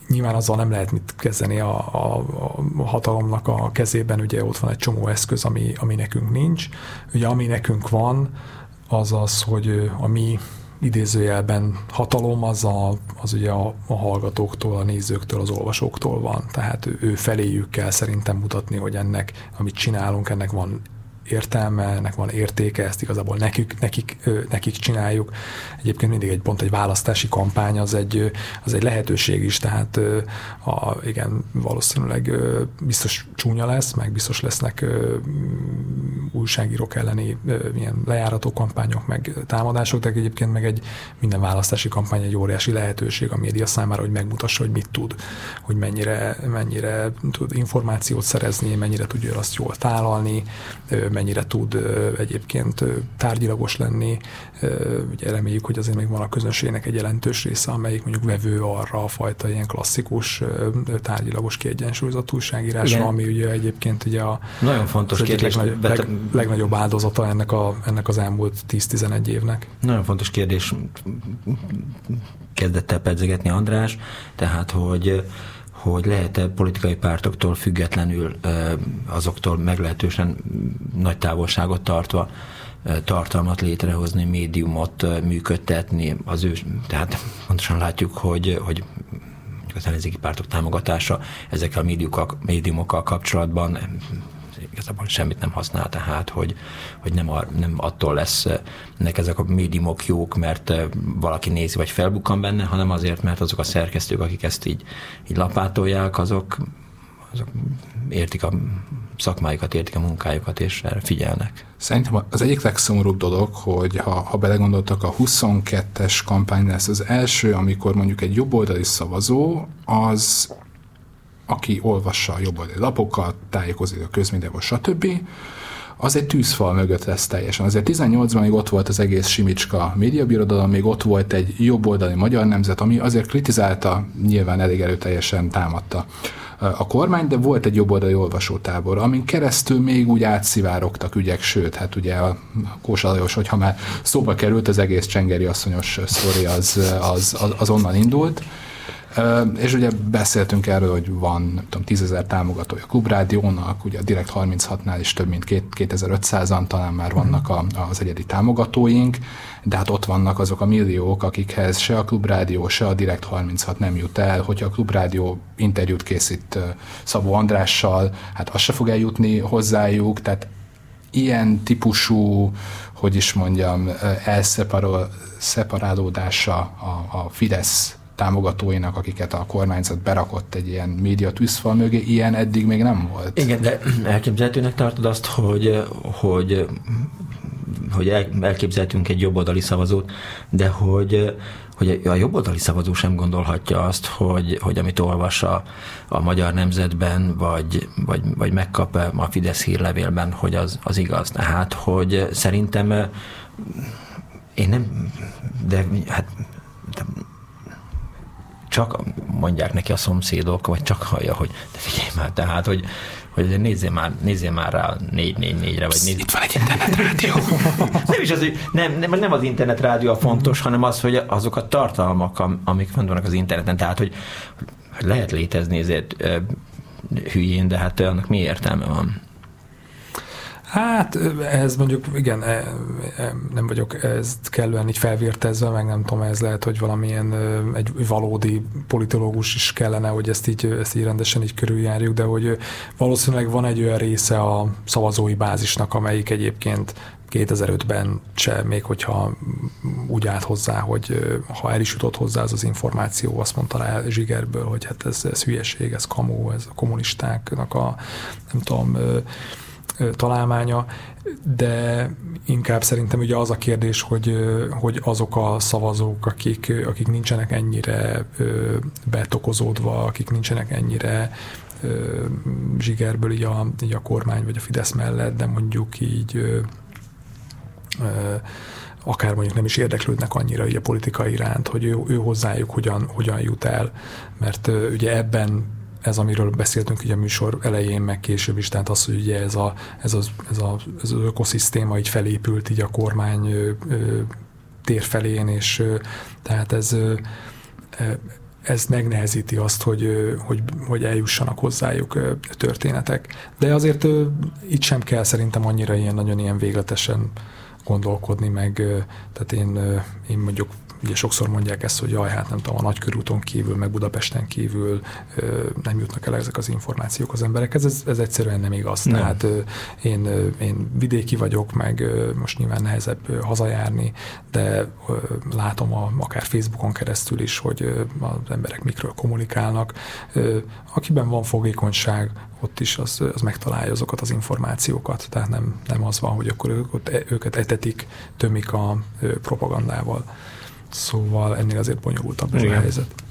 nyilván azzal nem lehet mit kezdeni a, a, a hatalomnak a kezében, ugye ott van egy csomó eszköz, ami, ami nekünk nincs. Ugye ami nekünk van, az az, hogy a mi idézőjelben hatalom az, a, az ugye a, a hallgatóktól, a nézőktől, az olvasóktól van. Tehát ő, ő feléjük kell szerintem mutatni, hogy ennek, amit csinálunk, ennek van értelme, ennek van értéke, ezt igazából nekik, nekik, nekik csináljuk. Egyébként mindig egy pont egy választási kampány, az egy, az egy lehetőség is, tehát a, igen, valószínűleg biztos csúnya lesz, meg biztos lesznek újságírók elleni ilyen lejárató kampányok, meg támadások, de egyébként meg egy minden választási kampány egy óriási lehetőség a média számára, hogy megmutassa, hogy mit tud, hogy mennyire, mennyire tud információt szerezni, mennyire tudja azt jól tálalni, mennyire tud egyébként tárgyilagos lenni. Ugye reméljük, hogy azért még van a közönségnek egy jelentős része, amelyik mondjuk vevő arra a fajta ilyen klasszikus tárgyilagos kiegyensúlyozott újságírásra, Igen. ami ugye egyébként ugye a Nagyon fontos kérdés. Leg, leg, legnagyobb áldozata ennek, a, ennek az elmúlt 10-11 évnek. Nagyon fontos kérdés kezdett el pedzegetni András, tehát hogy hogy lehet-e politikai pártoktól függetlenül azoktól meglehetősen nagy távolságot tartva tartalmat létrehozni, médiumot működtetni, az ő, tehát pontosan látjuk, hogy, hogy az ellenzéki pártok támogatása ezekkel a médiumokkal, médiumokkal kapcsolatban igazából semmit nem használ, tehát hogy, hogy nem, a, nem attól lesz nek ezek a médiumok jók, mert valaki nézi, vagy felbukkan benne, hanem azért, mert azok a szerkesztők, akik ezt így, így lapátolják, azok, azok értik a szakmájukat, értik a munkájukat, és erre figyelnek. Szerintem az egyik legszomorúbb dolog, hogy ha, ha belegondoltak, a 22-es kampány lesz az első, amikor mondjuk egy jobboldali szavazó, az aki olvassa a jobboldali lapokat, tájékozik a közmédiával, stb., az egy tűzfal mögött lesz teljesen. Azért 18-ban még ott volt az egész Simicska médiabirodalom, még ott volt egy jobboldali magyar nemzet, ami azért kritizálta, nyilván elég erőteljesen támadta a kormány, de volt egy jobboldali olvasótábor, amin keresztül még úgy átszivárogtak ügyek, sőt, hát ugye a Kósa Lajos, hogyha már szóba került, az egész Csengeri asszonyos sztori az, az, az, az onnan indult. És ugye beszéltünk erről, hogy van, nem tudom, tízezer támogatója a Klubrádiónak, ugye a Direkt 36-nál is több mint 2500-an talán már vannak a, az egyedi támogatóink, de hát ott vannak azok a milliók, akikhez se a Klubrádió, se a Direkt 36 nem jut el. Hogyha a Klubrádió interjút készít Szabó Andrással, hát az se fog eljutni hozzájuk, tehát ilyen típusú, hogy is mondjam, elszeparálódása a, a Fidesz támogatóinak, akiket a kormányzat berakott egy ilyen média tűzfal mögé, ilyen eddig még nem volt. Igen, de elképzelhetőnek tartod azt, hogy, hogy hogy elképzelhetünk egy jobboldali szavazót, de hogy, hogy a jobboldali szavazó sem gondolhatja azt, hogy, hogy amit olvas a, a magyar nemzetben, vagy, vagy, vagy megkap a Fidesz hírlevélben, hogy az, az igaz. Tehát, hogy szerintem én nem, de hát csak mondják neki a szomszédok, vagy csak hallja, hogy de figyelj már, tehát, hogy, hogy nézzél már, nézzél már rá 444-re, vagy nézzél. Itt van egy internetrádió. [laughs] nem is az, hogy nem, nem, nem az internetrádió a fontos, hanem az, hogy azok a tartalmak, amik fent vannak az interneten, tehát, hogy, hogy lehet létezni ezért hülyén, de hát annak mi értelme van? Hát ez mondjuk, igen, e, e, nem vagyok ezt kellően így felvértezve, meg nem tudom, ez lehet, hogy valamilyen egy valódi politológus is kellene, hogy ezt így, ezt így rendesen így körüljárjuk, de hogy valószínűleg van egy olyan része a szavazói bázisnak, amelyik egyébként 2005-ben se, még hogyha úgy állt hozzá, hogy ha el is jutott hozzá ez az információ, azt mondta rá Zsigerből, hogy hát ez, ez hülyeség, ez kamó, ez a kommunistáknak a nem tudom, találmánya, de inkább szerintem ugye az a kérdés, hogy, hogy azok a szavazók, akik, akik nincsenek ennyire betokozódva, akik nincsenek ennyire zsigerből így a, így a kormány vagy a Fidesz mellett, de mondjuk így akár mondjuk nem is érdeklődnek annyira így a politika iránt, hogy ő, ő hozzájuk hogyan, hogyan jut el, mert ugye ebben ez, amiről beszéltünk ugye a műsor elején, meg később is, tehát az, hogy ugye ez, a, ez, az, ez, a, ez az ökoszisztéma így felépült így a kormány ö, ö, tér felén, és ö, tehát ez ö, ez megnehezíti azt, hogy, hogy, hogy eljussanak hozzájuk történetek. De azért itt sem kell szerintem annyira ilyen nagyon ilyen végletesen gondolkodni, meg tehát én, én mondjuk ugye sokszor mondják ezt, hogy jaj, hát nem tudom, a nagykörúton kívül, meg Budapesten kívül nem jutnak el ezek az információk az emberekhez, ez, ez egyszerűen nem igaz. Nem. Tehát én, én vidéki vagyok, meg most nyilván nehezebb hazajárni, de látom a, akár Facebookon keresztül is, hogy az emberek mikről kommunikálnak. Akiben van fogékonyság, ott is az, az megtalálja azokat az információkat. Tehát nem, nem az van, hogy akkor ők, e, őket etetik, tömik a propagandával. Szóval ennél azért bonyolultabb a helyzet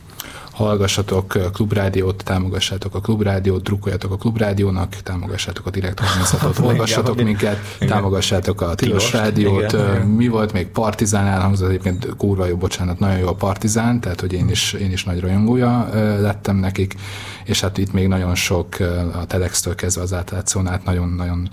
hallgassatok klubrádiót, támogassátok a klubrádiót, drukkoljatok a klubrádiónak, támogassátok a Direkt 36-ot, [laughs] hallgassatok minket, igen. támogassátok a Tilos Rádiót. Igen, Mi volt még Partizán elhangzott, egyébként kurva jó, bocsánat, nagyon jó a Partizán, tehát hogy én is, én is nagy rajongója lettem nekik, és hát itt még nagyon sok a Telex-től kezdve az átlátszón át nagyon-nagyon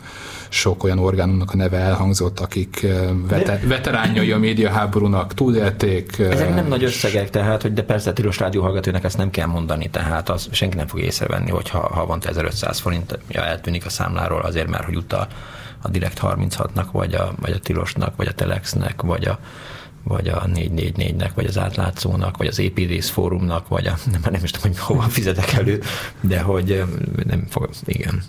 sok olyan orgánumnak a neve elhangzott, akik vete, veteránjai a médiaháborúnak túlélték. Ezek nem nagy összegek, tehát, hogy de persze a Tilos Rádió hallgatónak ezt nem kell mondani, tehát az senki nem fog észrevenni, hogy ha havonta 1500 forint ja, eltűnik a számláról azért, mert hogy utal a Direkt 36-nak, vagy a, vagy a Tilosnak, vagy a Telexnek, vagy a vagy a 444-nek, vagy az átlátszónak, vagy az építész fórumnak, vagy a, [laughs] nem, nem is tudom, hogy hova fizetek elő, de hogy nem fog, igen.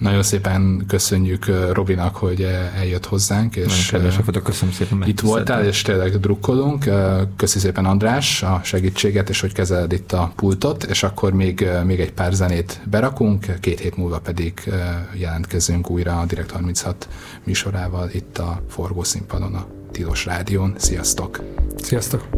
Nagyon szépen köszönjük Robinak, hogy eljött hozzánk, és vagyok, köszönöm szépen. Itt voltál, és tényleg drukkolunk. Köszi szépen András a segítséget, és hogy kezeled itt a pultot, és akkor még, még egy pár zenét berakunk, két hét múlva pedig jelentkezünk újra a Direkt 36 műsorával itt a forgószínpadon a Tilos Rádión. Sziasztok! Sziasztok!